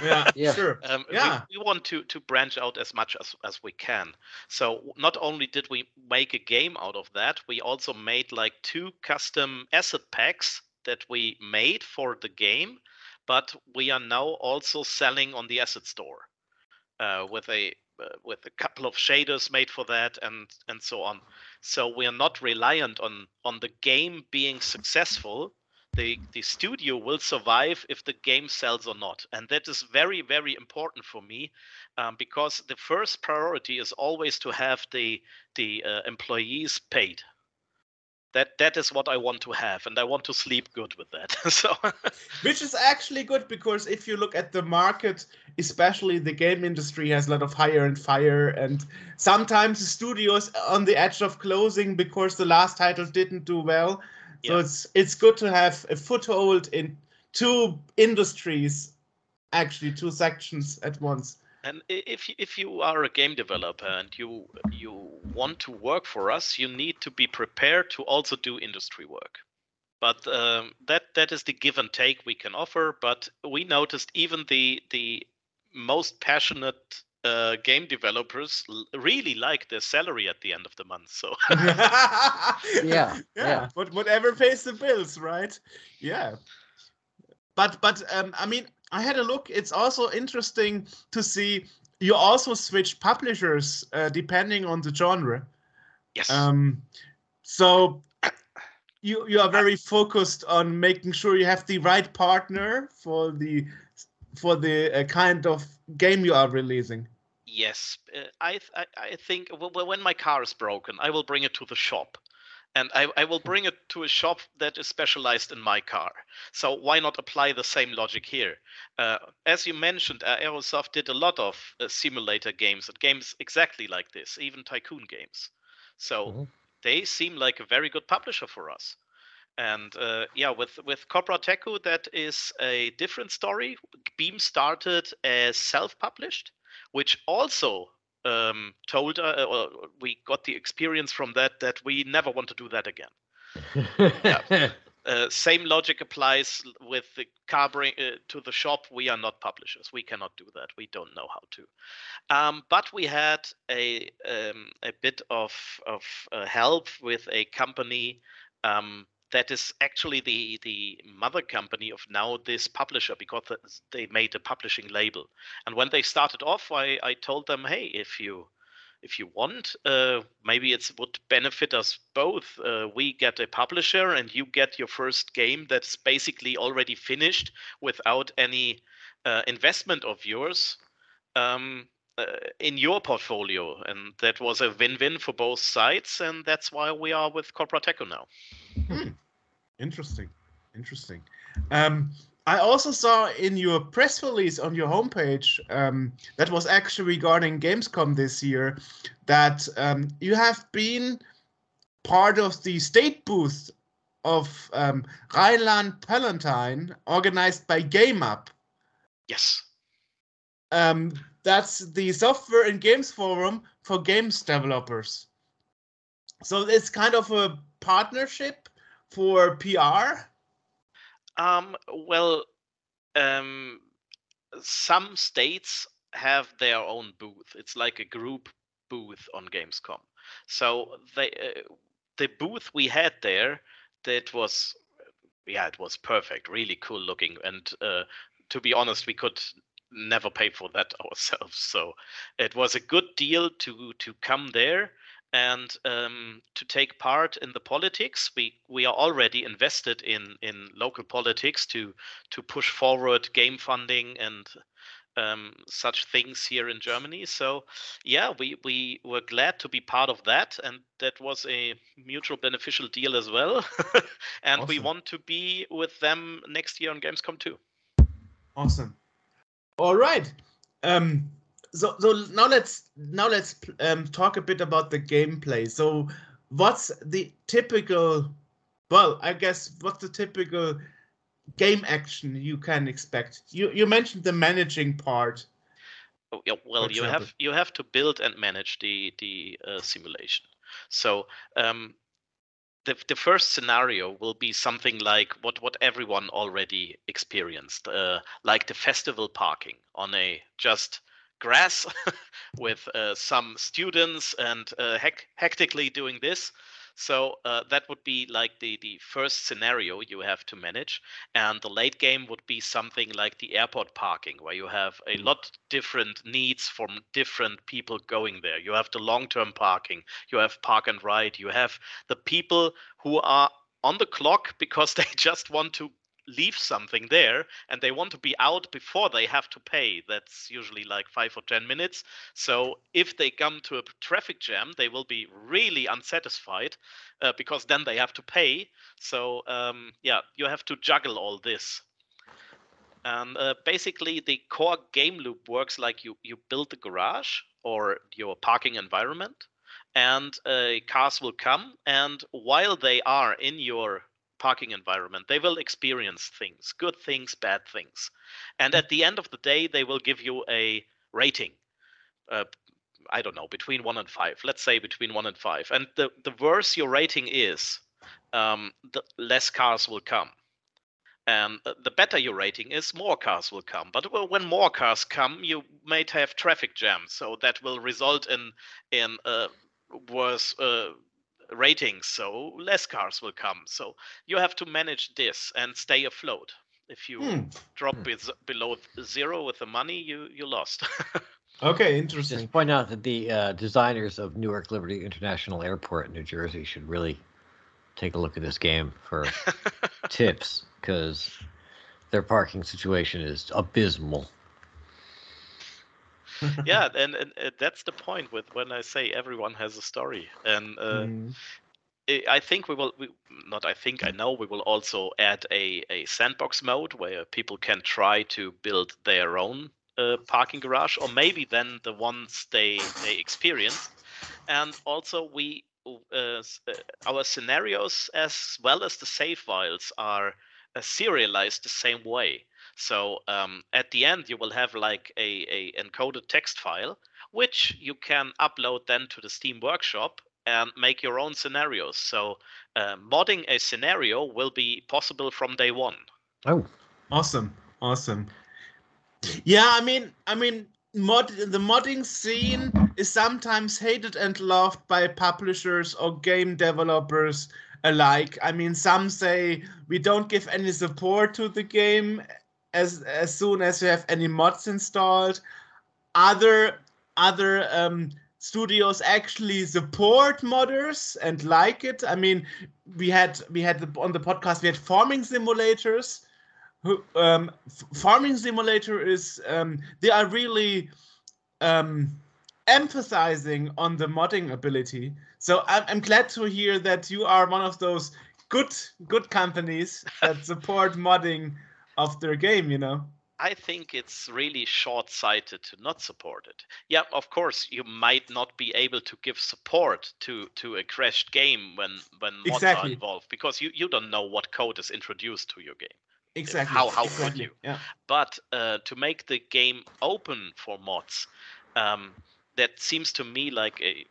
S3: Yeah,
S2: Yeah.
S3: sure.
S4: Um,
S3: Yeah.
S4: we, want to to branch out as much as as we can. So not only did we make a game out of that, we also made like two custom asset packs that we made for the game, but we are now also selling on the asset store uh, with a with a couple of shaders made for that and and so on. So we are not reliant on on the game being successful. The the studio will survive if the game sells or not, and that is very very important for me, um, because the first priority is always to have the the uh, employees paid that that is what I want to have, and I want to sleep good with that. so,
S3: which is actually good because if you look at the market, especially the game industry has a lot of hire and fire, and sometimes the studios on the edge of closing because the last title didn't do well. So yeah. it's it's good to have a foothold in two industries, actually two sections at once.
S4: And if if you are a game developer and you you want to work for us, you need to be prepared to also do industry work. But um, that that is the give and take we can offer. But we noticed even the the most passionate uh, game developers l- really like their salary at the end of the month. So
S2: yeah, yeah,
S3: yeah. But whatever pays the bills, right? Yeah. But but um, I mean, I had a look. It's also interesting to see you also switch publishers uh, depending on the genre.
S4: Yes.
S3: Um, so you you are very focused on making sure you have the right partner for the for the uh, kind of game you are releasing.
S4: Yes, uh, I, I I think well, when my car is broken, I will bring it to the shop and I, I, will bring it to a shop that is specialized in my car. So why not apply the same logic here? Uh, as you mentioned, uh, Aerosoft did a lot of uh, simulator games and games exactly like this, even tycoon games. So mm-hmm. they seem like a very good publisher for us. And uh, yeah, with with Cobra Teku, that is a different story. Beam started as self-published, which also um, told uh, or we got the experience from that that we never want to do that again. yeah. Uh, same logic applies with the car bring uh, to the shop. We are not publishers. We cannot do that. We don't know how to. Um, but we had a um, a bit of of uh, help with a company um, that is actually the the mother company of now this publisher because they made a publishing label. And when they started off, I, I told them, hey, if you if you want, uh, maybe it would benefit us both. Uh, we get a publisher, and you get your first game that's basically already finished without any uh, investment of yours. Um, uh, in your portfolio, and that was a win-win for both sides, and that's why we are with Cobra Teku now.
S3: Hmm. Interesting. Interesting. Um, I also saw in your press release on your homepage um, that was actually regarding Gamescom this year that um, you have been part of the state booth of um, Rhineland Palatine organized by GameUp.
S4: Yes.
S3: Um, that's the software and games forum for games developers. So it's kind of a partnership for PR?
S4: Um, well, um, some states have their own booth. It's like a group booth on Gamescom. So they, uh, the booth we had there, that was, yeah, it was perfect, really cool looking. And uh, to be honest, we could never pay for that ourselves. So it was a good deal to to come there and um, to take part in the politics. We we are already invested in in local politics to to push forward game funding and um, such things here in Germany. So yeah, we we were glad to be part of that, and that was a mutual beneficial deal as well. and awesome. we want to be with them next year on Gamescom too.
S3: Awesome. All right. Um, so so now let's now let's um, talk a bit about the gameplay. So what's the typical? Well, I guess what's the typical game action you can expect? You you mentioned the managing part.
S4: Oh, yeah, well, you have you have to build and manage the the uh, simulation. So um, the the first scenario will be something like what what everyone already experienced, uh, like the festival parking on a just grass with uh, some students and uh, hec- hectically doing this. So uh, that would be like the, the first scenario you have to manage. And the late game would be something like the airport parking, where you have a lot different needs from different people going there. You have the long term parking, you have park and ride, you have the people who are on the clock because they just want to leave something there and they want to be out before they have to pay. That's usually like five or 10 minutes. So if they come to a traffic jam, they will be really unsatisfied uh, because then they have to pay. So um, yeah, you have to juggle all this. And uh, basically, the core game loop works like you, you build the garage or your parking environment, and uh, cars will come. And while they are in your parking environment. They will experience things, good things, bad things. And at the end of the day, they will give you a rating. Uh, I don't know, between one and five. Let's say between one and five. And the, the worse your rating is, um, the less cars will come. And the better your rating is, more cars will come. But when more cars come, you might have traffic jams. So that will result in in uh, worse uh, ratings, so less cars will come. So you have to manage this and stay afloat. If you
S3: Hmm.
S4: drop
S2: Hmm.
S4: with below zero with the money, you you lost.
S3: Okay, interesting.
S2: Just point out that the uh, designers of Newark Liberty International Airport in New Jersey should really take a look at this game for tips because their parking situation is abysmal.
S4: yeah, and, and uh, that's the point with when I say everyone has a story, and uh,
S3: Mm.
S4: I I think we will. We, not I think I know we will also add a a sandbox mode where people can try to build their own uh, parking garage, or maybe then the ones they they experience, and also we. Uh, uh, our scenarios as well as the save files are uh, serialized the same way. So um, at the end, you will have like a, a encoded text file, which you can upload then to the Steam Workshop and make your own scenarios. So uh, modding a scenario will be possible from day one.
S2: Oh,
S3: Awesome, awesome. Yeah, I mean, I mean, mod the modding scene is sometimes hated and loved by publishers or game developers alike. I mean, some say we don't give any support to the game as as soon as you have any mods installed. Other other um, studios actually support modders and like it. I mean, we had we had the, on the podcast we had farming simulators who um, farming simulator is um, they are really um, emphasizing on the modding ability. So I'm, I'm glad to hear that you are one of those good good companies that support modding of their game. You know.
S4: I think it's really short sighted to not support it. Yeah, of course, you might not be able to give support to, to a crashed game when, when mods
S3: Exactly.
S4: are involved because you, you don't know what code is introduced to your game.
S3: Exactly.
S4: How- how
S3: exactly.
S4: you?
S3: Yeah.
S4: but uh, to make the game open for mods, um, that seems to me like a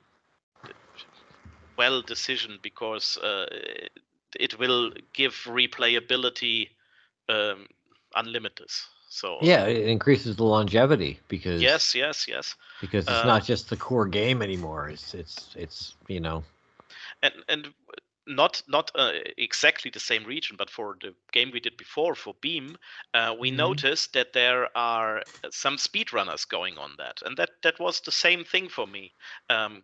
S4: well decision because uh, it will give replayability um, unlimited. So
S2: yeah, it increases the longevity because
S4: yes, yes, yes,
S2: because it's
S4: Uh,
S2: not just the core game anymore. It's it's it's you know
S4: and and not not uh, exactly the same region, but for the game we did before for Beam, uh, we
S3: Mhm.
S4: noticed that there are some speedrunners going on that, and that that was the same thing for me. Um,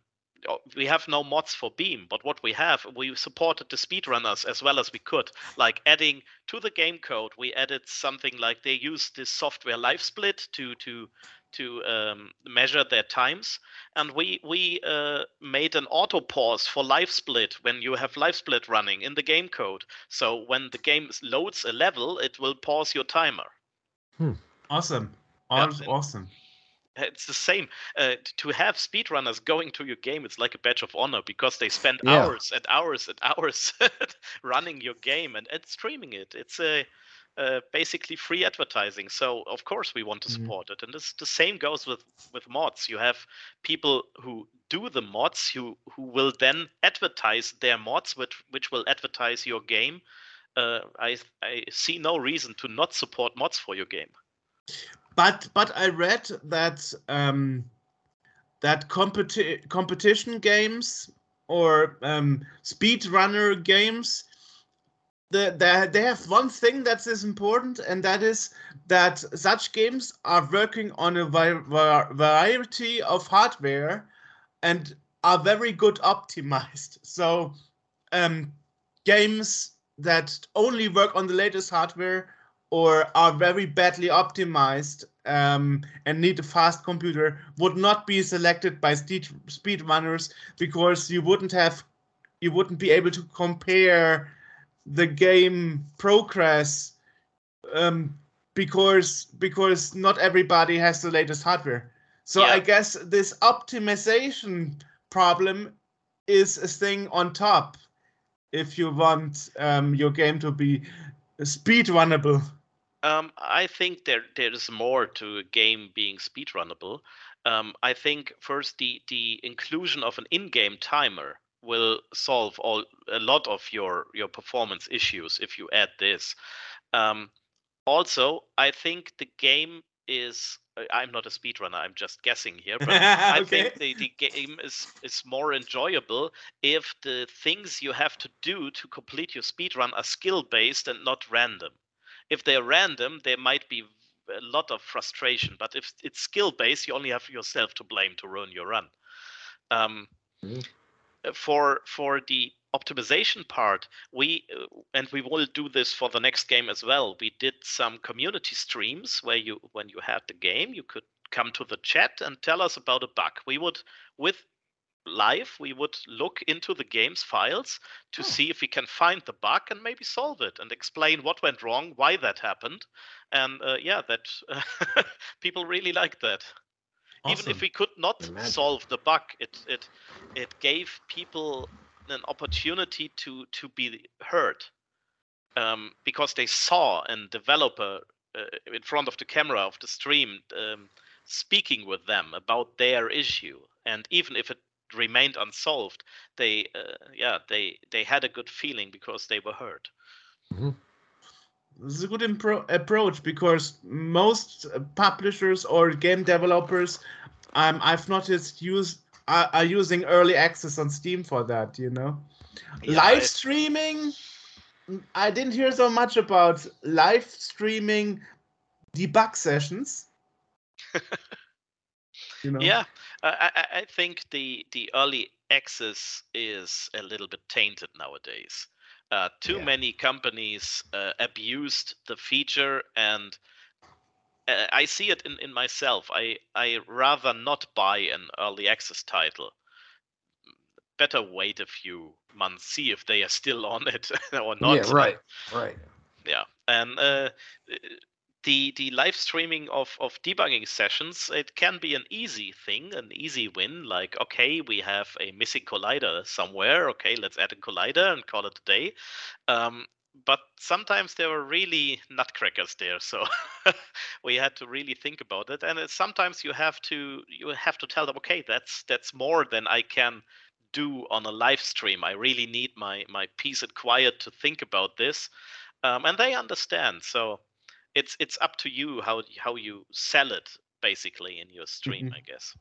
S4: we have no mods for Beam, but what we have, we supported the speedrunners as well as we could. Like adding to the game code, we added something like they use this software LiveSplit to to to um, measure their times, and we we uh, made an auto pause for LiveSplit when you have LiveSplit running in the game code. So when the game loads a level, it will pause your timer.
S3: Awesome.
S4: Yeah,
S3: Awesome.
S4: It's the same. Uh, to have speedrunners going to your game, it's like a badge of honor because they spend
S2: Yeah.
S4: hours and hours and hours running your game and, and streaming it. It's a uh, basically free advertising. So of course we want to
S3: Mhm.
S4: support it. And this the same goes with with mods. You have people who do the mods who who will then advertise their mods, which which will advertise your game. Uh, I I see no reason to not support mods for your game.
S3: But but I read that um, that competi- competition games or um, speedrunner games, the, the, they have one thing that is important, and that is that such games are working on a vi- va- variety of hardware and are very good optimized. So um, games that only work on the latest hardware or are very badly optimized um, and need a fast computer would not be selected by speed speedrunners because you wouldn't have you wouldn't be able to compare the game progress um, because because not everybody has the latest hardware. So
S4: Yeah.
S3: I guess this optimization problem is a thing on top if you want um, your game to be speed runnable.
S4: Um, I think there there is more to a game being speedrunnable. Um, I think first the the inclusion of an in-game timer will solve all a lot of your your performance issues if you add this. Um, also, I think the game is. I'm not a speedrunner. I'm just guessing here, but I think the, the game is is more enjoyable if the things you have to do to complete your speedrun are skill based and not random. If they're random, there might be a lot of frustration. But if it's skill based, you only have yourself to blame to ruin your run. Um,
S2: Mhm.
S4: uh, For for the optimization part, we uh, and we will do this for the next game as well. We did some community streams where you when you had the game, you could come to the chat and tell us about a bug. We would with live we would look into the game's files to see if we can find the bug and maybe solve it and explain what went wrong why that happened. And uh, yeah that people really liked that. Even if we could not
S2: Imagine.
S4: solve the bug it it it gave people an opportunity to to be heard um, because they saw a developer uh, in front of the camera of the stream um, speaking with them about their issue. And even if it remained unsolved they uh, yeah they they had a good feeling because they were heard
S3: This is a good impro- approach because most uh, publishers or game developers, um, I've noticed use are, are using early access on Steam for that. You know,
S4: Yeah,
S3: live streaming. I didn't hear so much about live streaming debug sessions. you know.
S4: Yeah, I, I, I think the the early access is a little bit tainted nowadays. Uh, too
S2: Yeah.
S4: many companies uh, abused the feature, and uh, I see it in, in myself. I I rather not buy an early access title. Better wait a few months, see if they are still on it or not.
S2: yeah, right, right.
S4: yeah and uh, the the live streaming of of debugging sessions it can be an easy thing an easy win like okay we have a missing collider somewhere okay let's add a collider and call it a day. Um, but sometimes there were really nutcrackers there so we had to really think about it. And it's, sometimes you have to you have to tell them okay that's that's more than i can do on a live stream. I really need my my peace and quiet to think about this. Um, and they understand. So it's it's up to you how how you sell it basically in your stream,
S3: Mhm.
S4: I guess.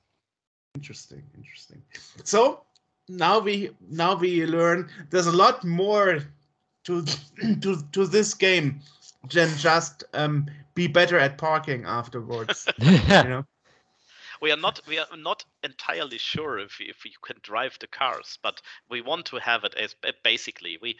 S3: Interesting, interesting. So now we now we learn there's a lot more to to to this game than just um, be better at parking afterwards. you know.
S4: We are not we are not entirely sure if if you can drive the cars, but we want to have it as basically we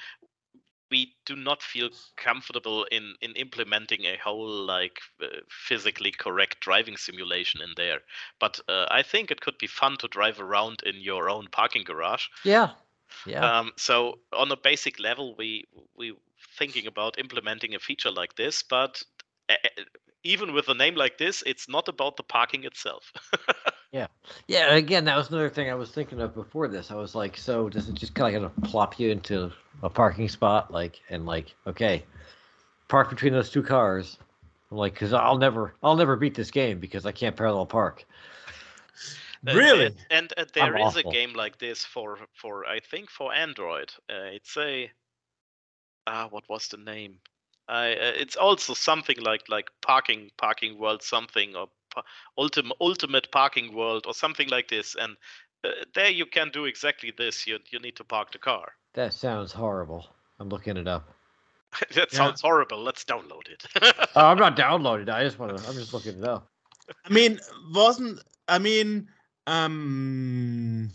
S4: we do not feel comfortable in in implementing a whole like uh, physically correct driving simulation in there but uh, i think it could be fun to drive around in your own parking garage
S2: yeah, yeah.
S4: Um, so on a basic level, we we thinking about implementing a feature like this, but uh, even with a name like this, it's not about the parking itself.
S2: Yeah, Yeah. again, that was another thing I was thinking of before this. I was like, so does it just kind of gonna plop you into a parking spot, like, and like, okay, park between those two cars? I'm like, because I'll never, I'll never beat this game because I can't parallel park.
S4: Uh,
S3: Really?
S4: And, and uh, there
S2: I'm
S4: is a game like this for for I think for Android. Uh, it's a ah, what was the name? I uh, it's also something like like parking parking world something or pa- ultimate ultimate parking world or something like this. And uh, there you can do exactly this. You you need to park the car.
S2: That sounds horrible. I'm looking it up.
S4: that
S3: Yeah.
S4: sounds horrible. Let's download it.
S2: Oh, I'm not downloading. it. I just want to. I'm just looking it up.
S3: I mean, wasn't I mean, um,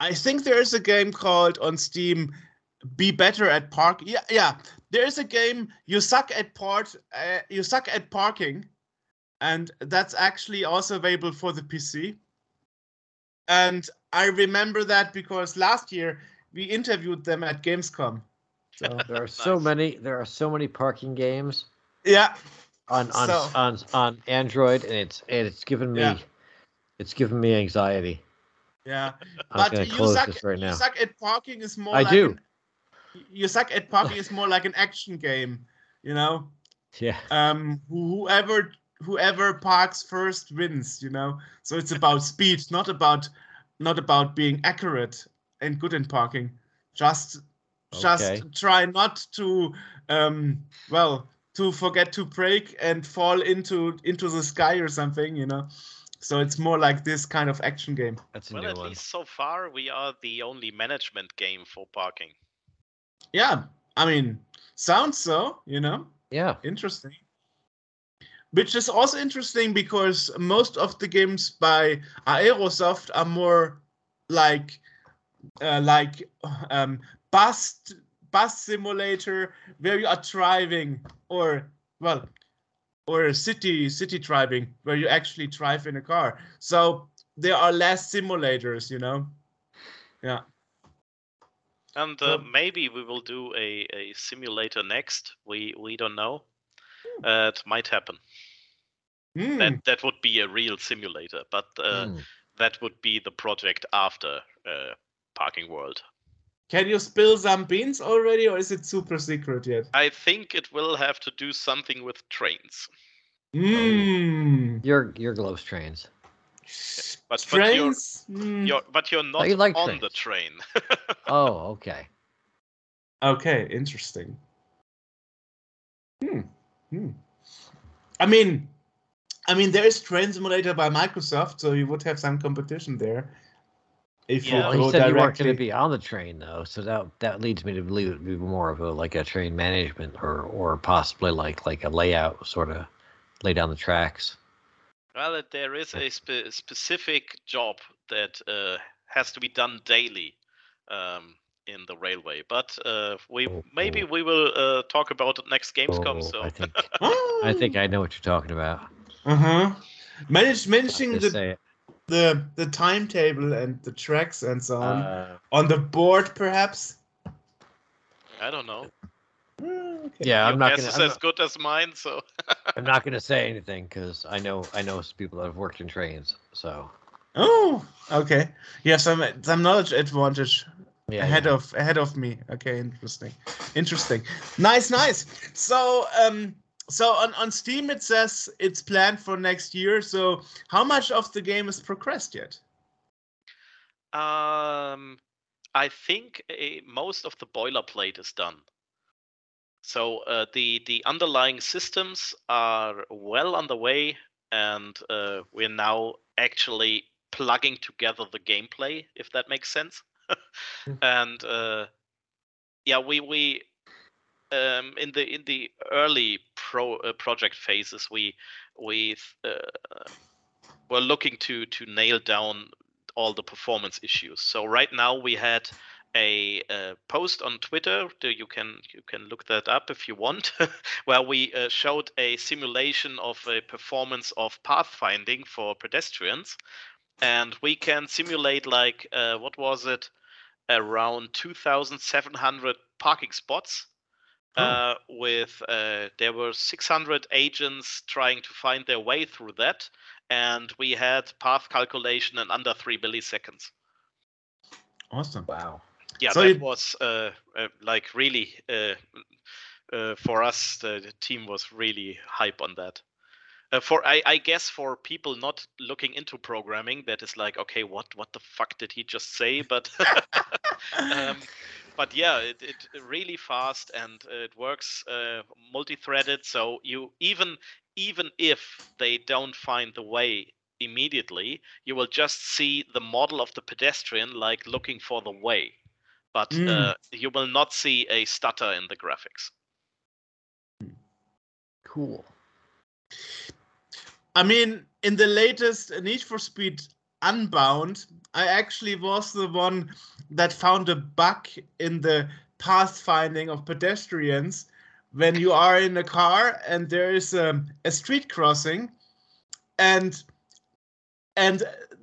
S3: I think there is a game called on Steam be better at park. Yeah, yeah. There is a game you suck at part. Uh, you suck at parking, and that's actually also available for the PC. And I remember that because last year we interviewed them at Gamescom. So
S2: There are so
S4: Nice.
S2: many. There are so many parking games
S3: yeah,
S2: on on
S3: So-
S2: on on Android, and it's and it's given me
S3: Yeah.
S2: it's given me anxiety.
S3: yeah.
S2: I'm
S3: but
S2: gonna
S3: you
S2: close
S3: suck.
S2: this right
S3: you suck at parking is more.
S2: I
S3: like
S2: do.
S3: an- you suck at parking is more like an action game. You know.
S2: Yeah.
S3: um whoever whoever parks first wins you know so it's about speed not about not about being accurate and good in parking just just
S2: Okay.
S3: try not to um well to forget to brake and fall into into the sky or something you know so it's more like this kind of action game
S2: That's a
S4: Well,
S2: new
S4: at
S2: one.
S4: least so far, we are the only management game for parking.
S3: yeah i mean sounds so you know
S2: Yeah.
S3: interesting. Which is also interesting because most of the games by Aerosoft are more like uh, like um, bus bus simulator where you are driving or well or city city driving where you actually drive in a car. So there are less simulators, you know. Yeah.
S4: And uh, maybe we will do a, a simulator next. We we don't know. Uh, it might happen.
S3: Hmm.
S4: That that would be a real simulator, but uh,
S2: Mm.
S4: that would be the project after uh, Parking World.
S3: Can you spill some beans already, or is it super secret yet?
S4: I think it will have to do something with trains.
S3: Mmm.
S2: Your your gloves trains.
S4: But- but you're-
S3: Trains. Mm.
S4: You're, but you're not
S2: you like
S4: on the train.
S2: Oh, okay.
S3: Okay, interesting. Hmm. Hmm. I mean, I mean, there is Train Simulator by Microsoft, so you would have some competition there. If
S4: Yeah.
S2: Well,
S3: you
S2: he
S3: go
S2: said you weren't
S3: directly.
S2: going to be on the train though, so that that leads me to believe it would be more of a like a train management or or possibly like like a layout sort of lay down the tracks.
S4: well, there is a spe- specific job that uh, has to be done daily um, in the railway. But uh, we
S2: Oh,
S4: maybe
S2: oh.
S4: we will uh, talk about it next Gamescom.
S2: Oh,
S4: so
S2: I think I think I know what you're talking about.
S3: Uh huh. Manage,
S2: I'll
S3: managing the, the the timetable and the tracks and so on
S2: Uh,
S3: on the board, perhaps.
S4: I don't know.
S3: Mm, okay.
S2: yeah, I'm not
S4: guess
S2: gonna.
S4: is
S2: I'm
S4: as
S2: not,
S4: good as mine. So
S2: I'm not gonna say anything because I know I know some people that have worked in trains. So
S3: Oh, okay. You have some some knowledge advantage
S2: yeah,
S3: ahead
S2: yeah.
S3: of ahead of me. Okay, interesting, interesting. Nice, nice. So um, so on on Steam it says it's planned for next year. So how much of the game is progressed yet?
S4: Um, I think a, most of the boilerplate is done. So uh, the the underlying systems are well underway, and uh, we're now actually plugging together the gameplay, if that makes sense. and uh, yeah, we we um, in the in the early pro uh, project phases, we we uh, were looking to to nail down all the performance issues. So right now we had a, uh post on Twitter. You can you can look that up if you want, where we uh, showed a simulation of a performance of pathfinding for pedestrians, and we can simulate like uh, what was it, around 2,700 parking spots.
S3: Oh.
S4: Uh, with uh, there were 600 agents trying to find their way through that, and we had path calculation in under three milliseconds.
S3: Awesome.
S2: Wow.
S4: Yeah,
S3: So
S4: that
S3: it-
S4: was uh, uh, like really uh, uh, for us. The, the team was really hype on that. Uh, for I, I guess for people not looking into programming, that is like, okay, what what the fuck did he just say? But um, but yeah, it, it really fast and uh, it works uh, multi-threaded. So you even even if they don't find the way immediately, you will just see the model of the pedestrian like looking for the way, but
S3: Mm.
S4: uh, you will not see a stutter in the graphics.
S2: Cool.
S3: I mean, in the latest Need for Speed Unbound, I actually was the one that found a bug in the pathfinding of pedestrians when you are in a car and there is a, a street crossing and and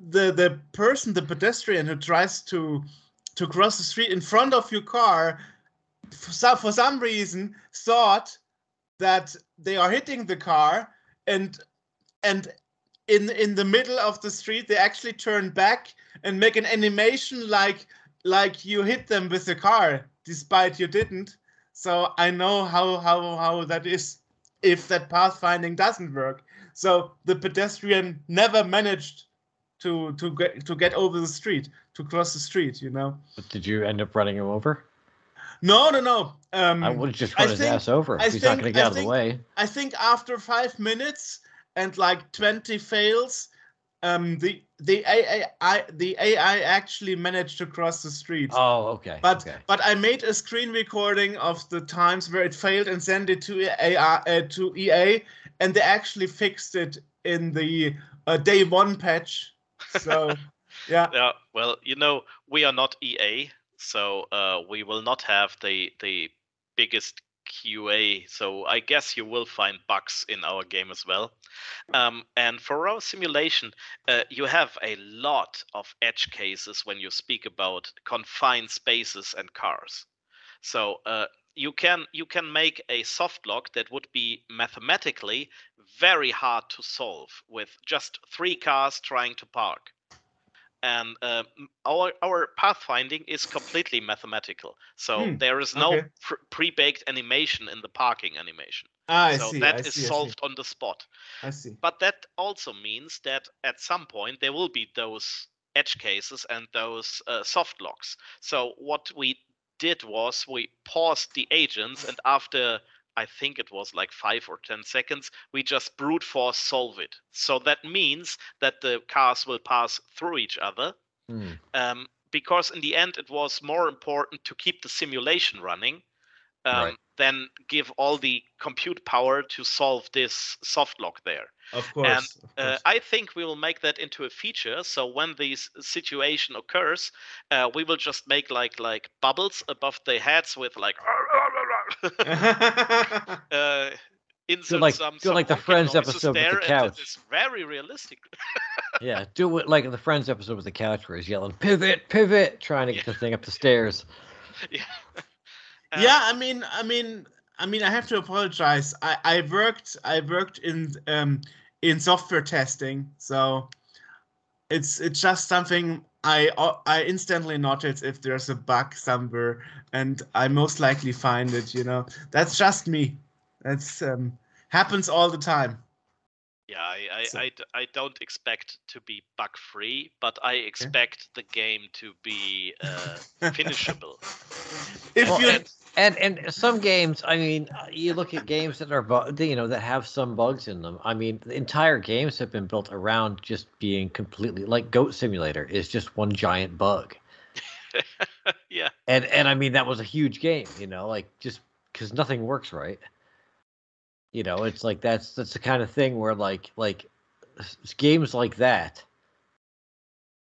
S3: the the person the pedestrian who tries to to cross the street in front of your car for for some reason thought that they are hitting the car and and in in the middle of the street they actually turn back and make an animation like like you hit them with the car despite you didn't so i know how how how that is if that pathfinding doesn't work so the pedestrian never managed to to get to get over the street to cross the street you know
S2: But did you end up running him over?
S3: no no no um
S2: I would have just
S3: I
S2: run his
S3: think-
S2: ass over.
S3: I
S2: if He's not going to get
S3: I
S2: out of the way.
S3: I think after five minutes and like 20 fails, um, the the AI the AI actually managed to cross the street.
S2: Oh, okay.
S3: but
S2: okay.
S3: but I made a screen recording of the times where it failed and sent it to AI uh, to EA, and they actually fixed it in the uh, day one patch. So yeah,
S4: Yeah, well, you know, we are not EA, so uh, we will not have the the biggest QA. So I guess you will find bugs in our game as well. Um, and for our simulation, uh, you have a lot of edge cases when you speak about confined spaces and cars. So uh, you can you can make a soft lock that would be mathematically very hard to solve with just three cars trying to park and uh, our our pathfinding is completely mathematical. So
S3: Hmm,
S4: there is no
S3: okay.
S4: pr- pre-baked animation in the parking animation.
S3: Ah, I
S4: so
S3: see.
S4: that
S3: I
S4: is
S3: see.
S4: solved on the spot.
S3: I see.
S4: But that also means that at some point there will be those edge cases and those uh, soft locks. So what we did was we paused the agents, and after I think it was like five or ten seconds, we just brute force solve it. So that means that the cars will pass through each other.
S2: Hmm.
S4: Um, because in the end, it was more important to keep the simulation running um,
S2: Right.
S4: than give all the compute power to solve this soft lock there.
S3: Of course. of
S4: Uh. I think we will make that into a feature. So when this situation occurs, uh, we will just make like like bubbles above their heads with like uh, insert
S2: like-
S4: some,
S2: do
S4: some
S2: like the Friends episode with the couch.
S4: It's very realistic.
S2: Yeah, do it like the Friends episode with the couch where he's yelling, pivot, pivot, trying to get
S4: Yeah.
S2: the thing up the stairs.
S4: yeah.
S3: yeah i mean i mean i mean i have to apologize i i worked i worked in um in software testing so it's it's just something i i instantly notice if there's a bug somewhere and i most likely find it you know. That's just me. That's um happens all the time
S4: Yeah, I, I,
S3: So-
S4: I d- I don't expect to be bug free, but I expect the game to be uh, finishable.
S3: if
S2: Well,
S3: you
S2: and, and and some games, I mean, uh, you look at games that are bu- you know that have some bugs in them. I mean, the entire games have been built around just being completely like Goat Simulator is just one giant bug.
S4: yeah,
S2: And and I mean that was a huge game, you know, like just because nothing works right. You know, it's like that's that's the kind of thing where like like s- s- games like that,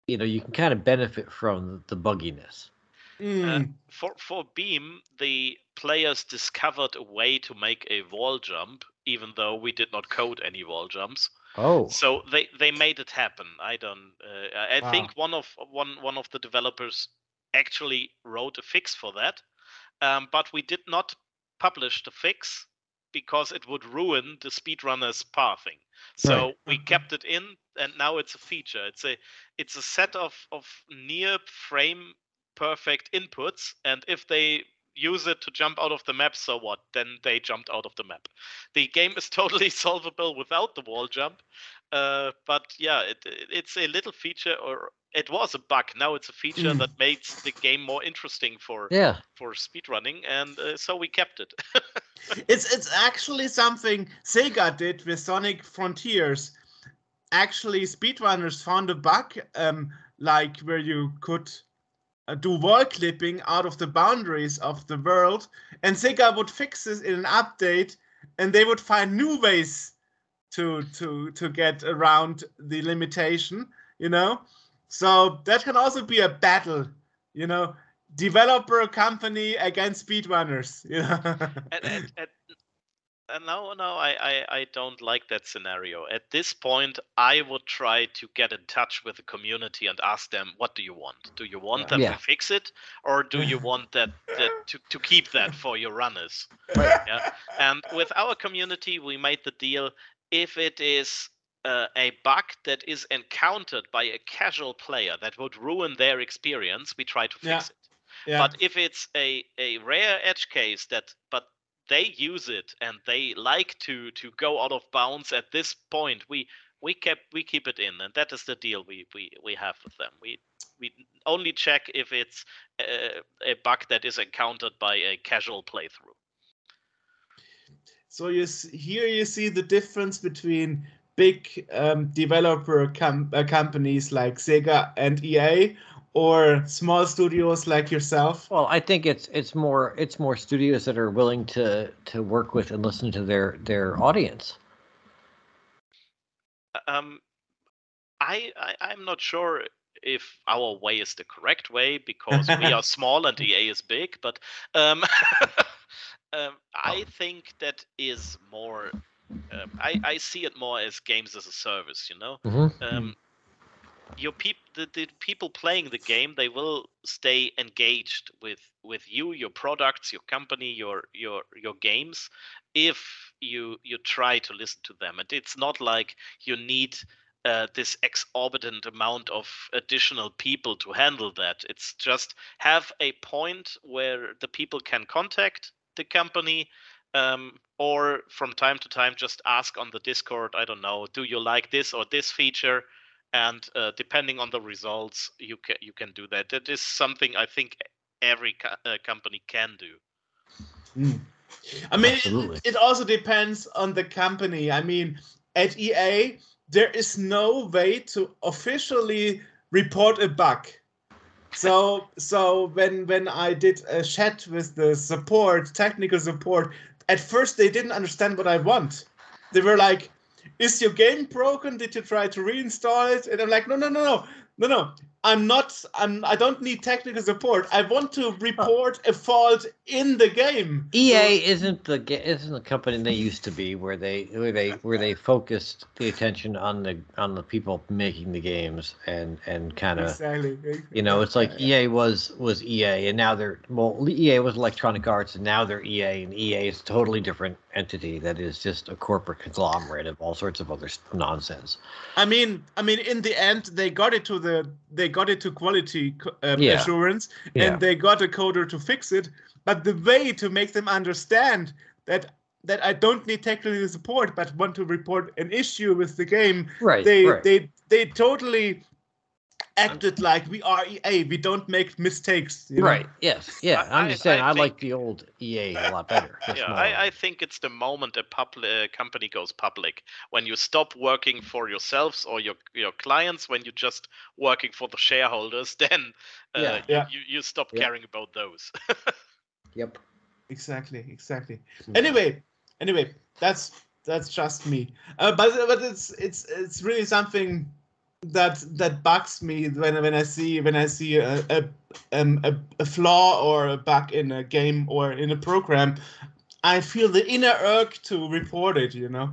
S2: you know, you can kind of benefit from the bugginess.
S3: Mm,
S4: for for Beam, the players discovered a way to make a wall jump, even though we did not code any wall jumps.
S2: Oh,
S4: So they they made it happen. I don't. Uh, I I
S3: Wow.
S4: think one of one one of the developers actually wrote a fix for that, um, but we did not publish the fix because it would ruin the speedrunner's pathing. So we uh-huh. kept it in, and now it's a feature. It's a it's a set of of near frame perfect inputs, and if they use it to jump out of the map, so what? Then they jumped out of the map. The game is totally solvable without the wall jump. Uh, but yeah, it, it- it's a little feature, or it was a bug. Now it's a feature
S3: Mm.
S4: that makes the game more interesting for
S2: yeah.
S4: for speedrunning, and uh, so we kept it.
S3: it's it's actually something Sega did with Sonic Frontiers. Actually, speedrunners found a bug, um, like where you could uh, do wall clipping out of the boundaries of the world, and Sega would fix this in an update, and they would find new ways to to to get around the limitation. You know, so that can also be a battle. You know, developer company against speedrunners. You know?
S4: and, and, and, uh, no, no, I, I, I don't like that scenario. At this point, I would try to get in touch with the community and ask them, what do you want? Do you want them
S2: Yeah.
S4: we fix it, or do you want that, that to, to keep that for your runners? Yeah. And with our community, we made the deal if it is uh, a bug that is encountered by a casual player that would ruin their experience, we try to fix
S3: Yeah.
S4: it.
S3: yeah.
S4: But if it's a, a rare edge case that but they use it and they like to to go out of bounds at this point, we we kept we keep it in, and that is the deal we we, we have with them. We we only check if it's uh, a bug that is encountered by a casual playthrough.
S3: So you s- here you see the difference between big um, developer com- uh, companies like Sega and EA, or small studios like yourself.
S2: Well, I think it's it's more it's more studios that are willing to to work with and listen to their their audience.
S4: Um, I, I I'm not sure if our way is the correct way because we are small and EA is big, but um, um, I think that is more. Um, I I see it more as games as a service. You know,
S2: Mhm.
S4: um, your peop the, the people playing the game they will stay engaged with with you your products your company your your your games if you you try to listen to them and it's not like you need uh, this exorbitant amount of additional people to handle that it's just have a point where the people can contact the company um, or from time to time just ask on the discord i don't know do you like this or this feature and uh, depending on the results you can you can do that that is something i think every co- uh, company can do
S3: Mm. I mean, it, it also depends on the company. I mean, at EA, there is no way to officially report a bug. So, so when when I did a chat with the support, technical support, at first they didn't understand what I want. They were like, "Is your game broken? Did you try to reinstall it?" And I'm like, "No, no, no, no, no, no. I'm not. I'm. I don't need technical support. I want to report a fault in the game."
S2: EA isn't the isn't the company they used to be, where they where they where they focused the attention on the on the people making the games and and kind of
S3: exactly.
S2: you know it's like EA was was EA and now they're well EA was Electronic Arts and now they're EA and EA is a totally different entity that is just a corporate conglomerate of all sorts of other nonsense.
S3: I mean, I mean, in the end, they got it to the they got it to quality um,
S2: Yeah.
S3: assurance,
S2: Yeah.
S3: and they got a coder to fix it. But the way to make them understand that that I don't need technical support, but want to report an issue with the game,
S2: Right.
S3: they
S2: right.
S3: they they totally acted like we are EA. We don't make mistakes. you know?
S2: Right. Yes. Yeah.
S4: I-
S2: I'm just saying
S4: I
S2: I,
S4: think-
S2: like the old EA a lot better. the
S4: yeah I, I think it's the moment a public uh, company goes public when you stop working for yourselves or your your clients when you're just working for the shareholders then uh,
S2: Yeah.
S4: you,
S3: Yeah.
S4: you, you stop
S2: Yeah.
S4: caring about those
S2: Yep.
S3: Exactly. Exactly. Anyway anyway that's that's just me uh, but but it's it's it's really something that that bugs me when when i see when i see a a, um, a, a flaw or a bug in a game or in a program i feel the inner urge to report it you know?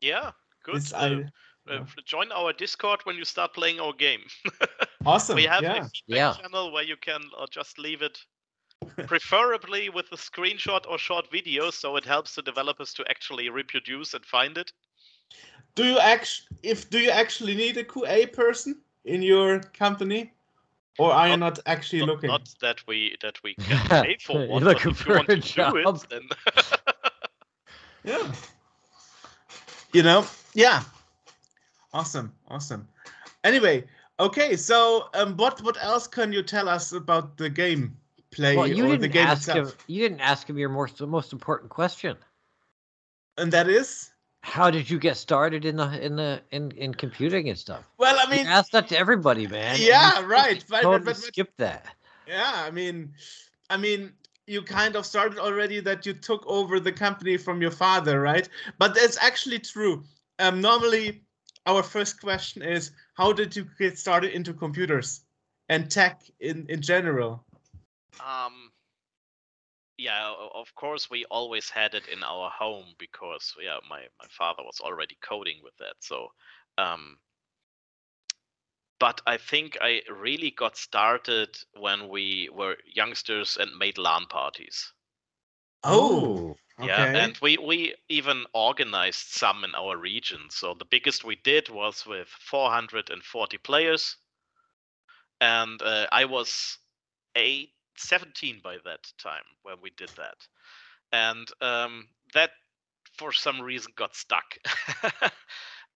S4: Yeah good
S3: It's-
S4: uh,
S3: I-
S4: uh, join our discord when you start playing our game.
S3: Awesome
S4: we have
S3: yeah.
S4: A
S2: Yeah.
S4: channel where you can uh, just leave it preferably with a screenshot or short video so it helps the developers to actually reproduce and find it
S3: do you act if do you actually need a qa person in your company or are you not actually
S4: not,
S3: looking
S4: not that we that we can pay for one. You're
S2: looking
S4: if you
S2: for a job.
S4: it, then
S3: Yeah. You know, yeah. Awesome, awesome. Anyway, okay. So, um, what what else can you tell us about the game play
S2: Well, you
S3: or the
S2: didn't
S3: game
S2: ask him. You didn't ask him your most most important question.
S3: And that is,
S2: How did you get started in the in the in in computing and stuff?
S3: well, I
S2: You
S3: mean,
S2: ask that to everybody, man. and you
S3: yeah, right.
S2: you
S3: But, but,
S2: totally
S3: but, but
S2: skip that.
S3: yeah, I mean, I mean, you kind of started already that you took over the company from your father, right? But that's actually true. Um, normally, our first question is, how did you get started into computers and tech in in general?
S4: Um, yeah, of course we always had it in our home because yeah, my my father was already coding with that. So, um, but I think I really got started when we were youngsters and made LAN parties.
S3: Oh,
S4: Yeah, and we we even organized some in our region. So the biggest we did was with 440 players, and uh, I was eight, 17 by that time when we did that, and um, that for some reason got stuck.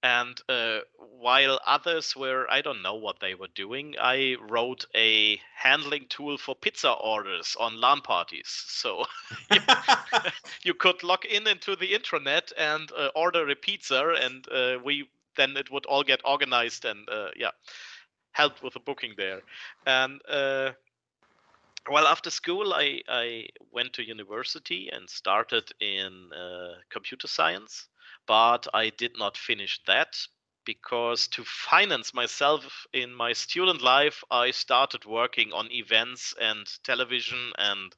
S4: and uh, while others were, I don't know what they were doing, I wrote a handling tool for pizza orders on LAN parties. So you could log in into the intranet and uh, order a pizza, and uh, we then it would all get organized and uh, yeah, help with the booking there. And uh, well, after school, I I went to university and started in uh, computer science, but I did not finish that because to finance myself in my student life, I started working on events and television and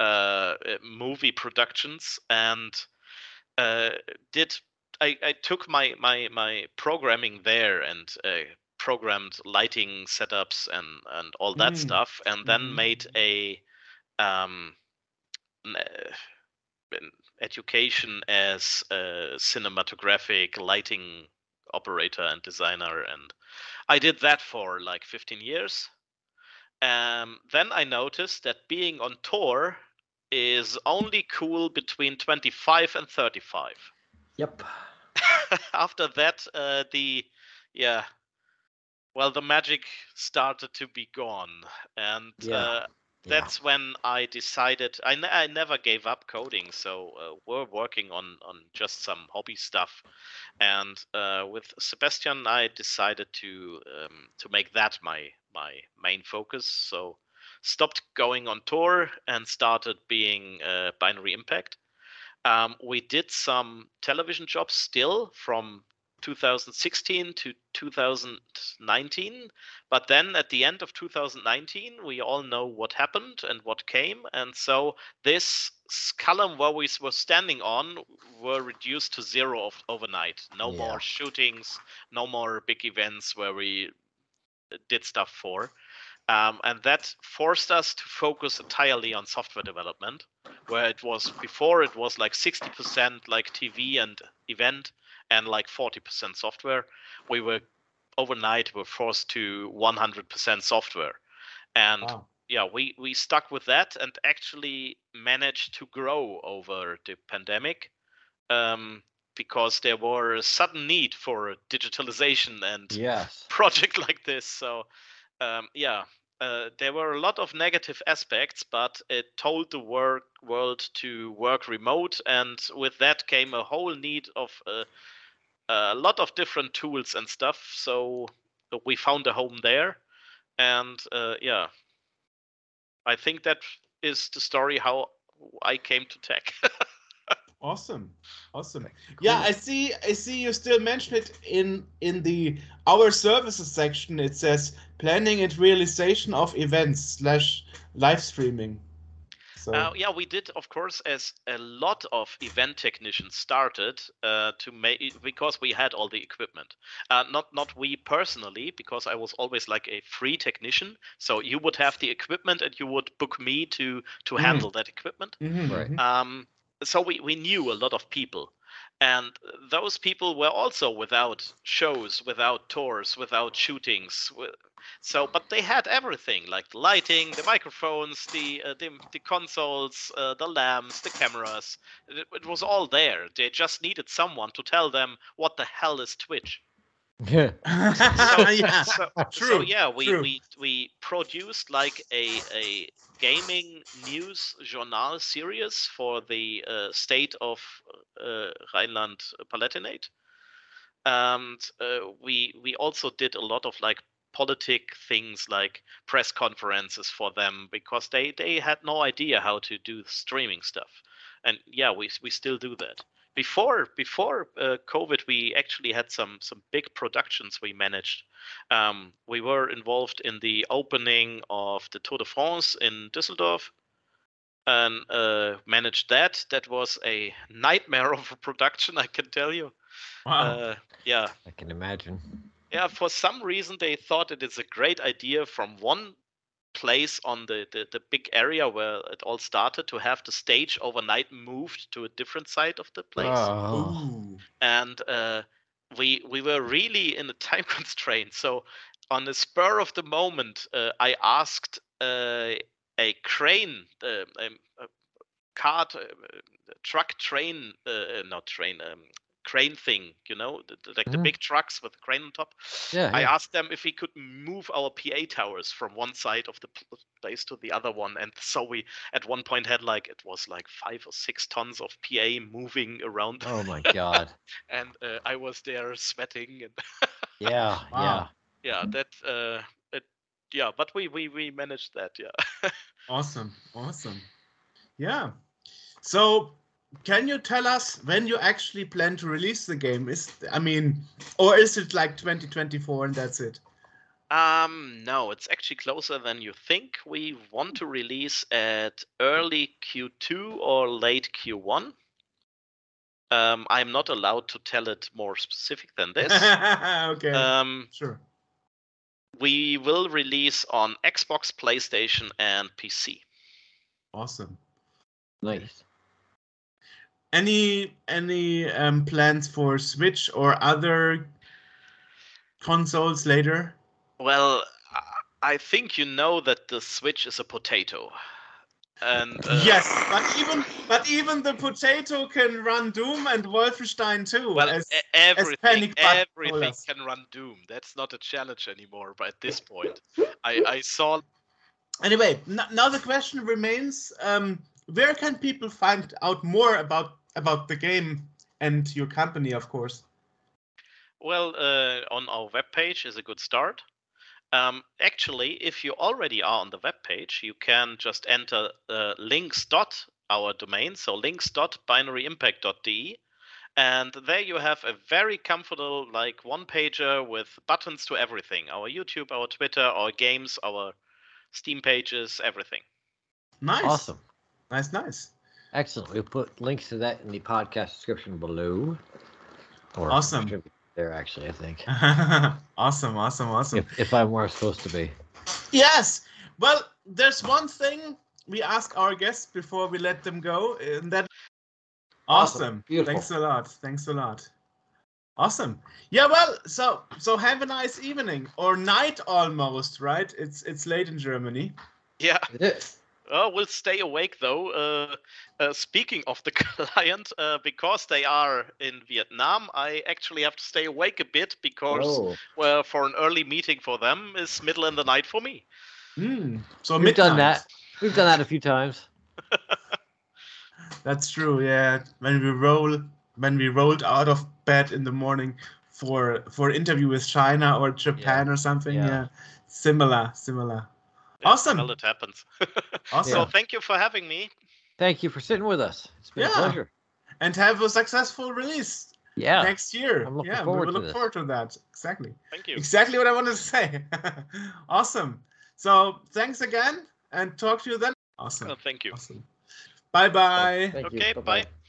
S4: uh, uh, movie productions and uh, did I, I took my, my my programming there and uh, programmed lighting setups and and all that
S3: Mm.
S4: stuff and then
S3: Mhm.
S4: made a um uh, an education as a cinematographic lighting operator and designer and I did that for like 15 years um, then I noticed that being on tour is only cool between 25 and 35.
S5: Yep.
S4: After that, uh, the yeah, well, the magic started to be gone, and
S5: Yeah,
S4: uh,
S5: Yeah.
S4: that's when I decided I, never gave up coding. So uh, we're working on on just some hobby stuff, and uh, with Sebastian, I decided to um, to make that my my main focus. So stopped going on tour and started being uh, Binary Impact. Um, we did some television jobs still from 2016 to 2019 but then at the end of 2019 we all know what happened and what came. And so this column where we were standing on were reduced to zero of, overnight. No
S5: Yeah.
S4: more shootings no more big events where we uh, did stuff for. Um, and that forced us to focus entirely on software development where it was before it was like 60% like tv and event and like 40% software we were overnight were forced to 100% software and
S3: Wow.
S4: yeah we we stuck with that and actually managed to grow over the pandemic um, because there were a sudden need for digitalization and
S5: Yes.
S4: project like this. So, um, yeah, uh, there were a lot of negative aspects, but it told the work world to work remote, and with that came a whole need of uh, a lot of different tools and stuff. So we found a home there, and uh, yeah, I think that is the story how I came to tech.
S3: Awesome, awesome. Yeah, I see. I see. You still mention it in in the our services section. It says planning and realization of events slash live streaming. So
S4: Uh, yeah, we did, of course, as a lot of event technicians started uh, to make because we had all the equipment. Uh, not not we personally, because I was always like a free technician. So you would have the equipment, and you would book me to to
S3: Mm.
S4: handle that equipment.
S3: Mhm,
S5: Right.
S3: mhm.
S4: Um, so we, we knew a lot of people. And those people were also without shows, without tours, without shootings. So, but they had everything like the lighting, the microphones, the uh, the, the consoles, uh, the lamps, the cameras. It, it was all there. They just needed someone to tell them what the hell is Twitch.
S5: Yeah.
S3: yeah.
S4: So, so
S3: True,
S4: yeah, we,
S3: true.
S4: we we produced like a a gaming news journal series for the uh, state of uh, Rhineland-Palatinate, and uh, we we also did a lot of like politic things like press conferences for them because they they had no idea how to do streaming stuff, and yeah, we we still do that. Before before uh, COVID, we actually had some some big productions we managed. Um, we were involved in the opening of the Tour de France in Düsseldorf, and uh, managed that. That was a nightmare of a production, I can tell you.
S3: Wow.
S4: Uh, yeah,
S2: I can imagine.
S4: yeah. For some reason, they thought it is a great idea from one place on the, the the big area where it all started to have the stage overnight moved to a different side of the place
S2: Oh.
S4: And uh, we we were really in a time constraint. So on the spur of the moment, uh, I asked uh, a crane, uh, um, a cart, uh, uh, truck, train, uh, not train, um, crane thing. You know, the, the- like the
S2: Mhm.
S4: big trucks with the crane on top.
S2: Yeah.
S4: I
S2: yeah.
S4: asked them if we could move our PA towers from one side of the place to the other one, and so we at one point had like it was like five or six tons of PA moving around,
S2: Oh my god.
S4: and uh, I was there sweating and
S2: Yeah.
S3: Wow.
S4: yeah, that uh, it, yeah, but we we we managed that, yeah.
S3: Awesome. Awesome. Yeah. So, can you tell us when you actually plan to release the game? Is I mean, or is it like 2024 and that's it?
S4: Um, no, it's actually closer than you think. We want to release at early Q2 or late Q1. Um, I'm not allowed to tell it more specific than this.
S3: okay.
S4: um,
S3: sure.
S4: we will release on Xbox, PlayStation, and PC.
S3: Awesome.
S2: Nice.
S3: Any any um, plans for Switch or other consoles later?
S4: Well, I- think you know that the Switch is a potato. And uh,
S3: yes, but even but even the potato can run Doom and Wolfenstein too.
S4: Well,
S3: as-
S4: everything,
S3: Panic
S4: everything can run Doom. That's not a challenge anymore. But at this point, I, I saw.
S3: Anyway, n- now the question remains: um, Where can people find out more about about the game and your company, of course?
S4: Well, uh, on our webpage is a good start. Um, actually, if you already are on the webpage, you can just enter uh, links dot our domain, so links dot binaryimpact.de, and there you have a very comfortable like one pager with buttons to everything: our YouTube, our Twitter, our games, our Steam pages, everything.
S3: Nice,
S2: Awesome.
S3: nice, nice.
S2: Excellent. We'll put links to that in the podcast description below. Or
S3: Awesome.
S2: There, actually, I think.
S3: awesome, awesome, awesome.
S2: If, if I'm where I'm supposed to be.
S3: Yes. Well, there's one thing we ask our guests before we let them go, and that.
S2: Awesome.
S3: Awesome.
S2: Beautiful.
S3: Thanks a lot. Thanks a lot. Awesome. Yeah. Well, so so have a nice evening or night almost, right? It's it's late in Germany.
S4: Yeah.
S2: It is.
S4: Oh, we'll stay awake though. Uh, uh, speaking of the client, uh, because they are in Vietnam, I actually have to stay awake a bit because
S2: Oh,
S4: well, for an early meeting for them is middle in the night for me.
S3: Hmm. So
S2: we've done that. We've done that a few times.
S3: That's true. Yeah. When we roll, when we rolled out of bed in the morning for for interview with China or Japan or something.
S2: Yeah.
S3: Yeah. Similar. Similar.
S4: Yeah,
S3: Awesome.
S4: Well, it happens.
S3: Awesome.
S4: So thank you for having me.
S2: Thank you for sitting with us. It's been
S3: Yeah.
S2: a pleasure.
S3: And have a successful release
S2: Yeah.
S3: next year.
S2: I'm looking
S3: yeah,
S2: forward
S3: we
S2: to
S3: will look
S2: this.
S3: forward to that. Exactly.
S4: Thank you.
S3: Exactly what I wanted to say. awesome. So thanks again and talk to you then. Awesome.
S4: Oh, thank you.
S3: Awesome. Bye bye.
S2: Thank you.
S4: Okay,
S2: Bye-bye.
S4: bye.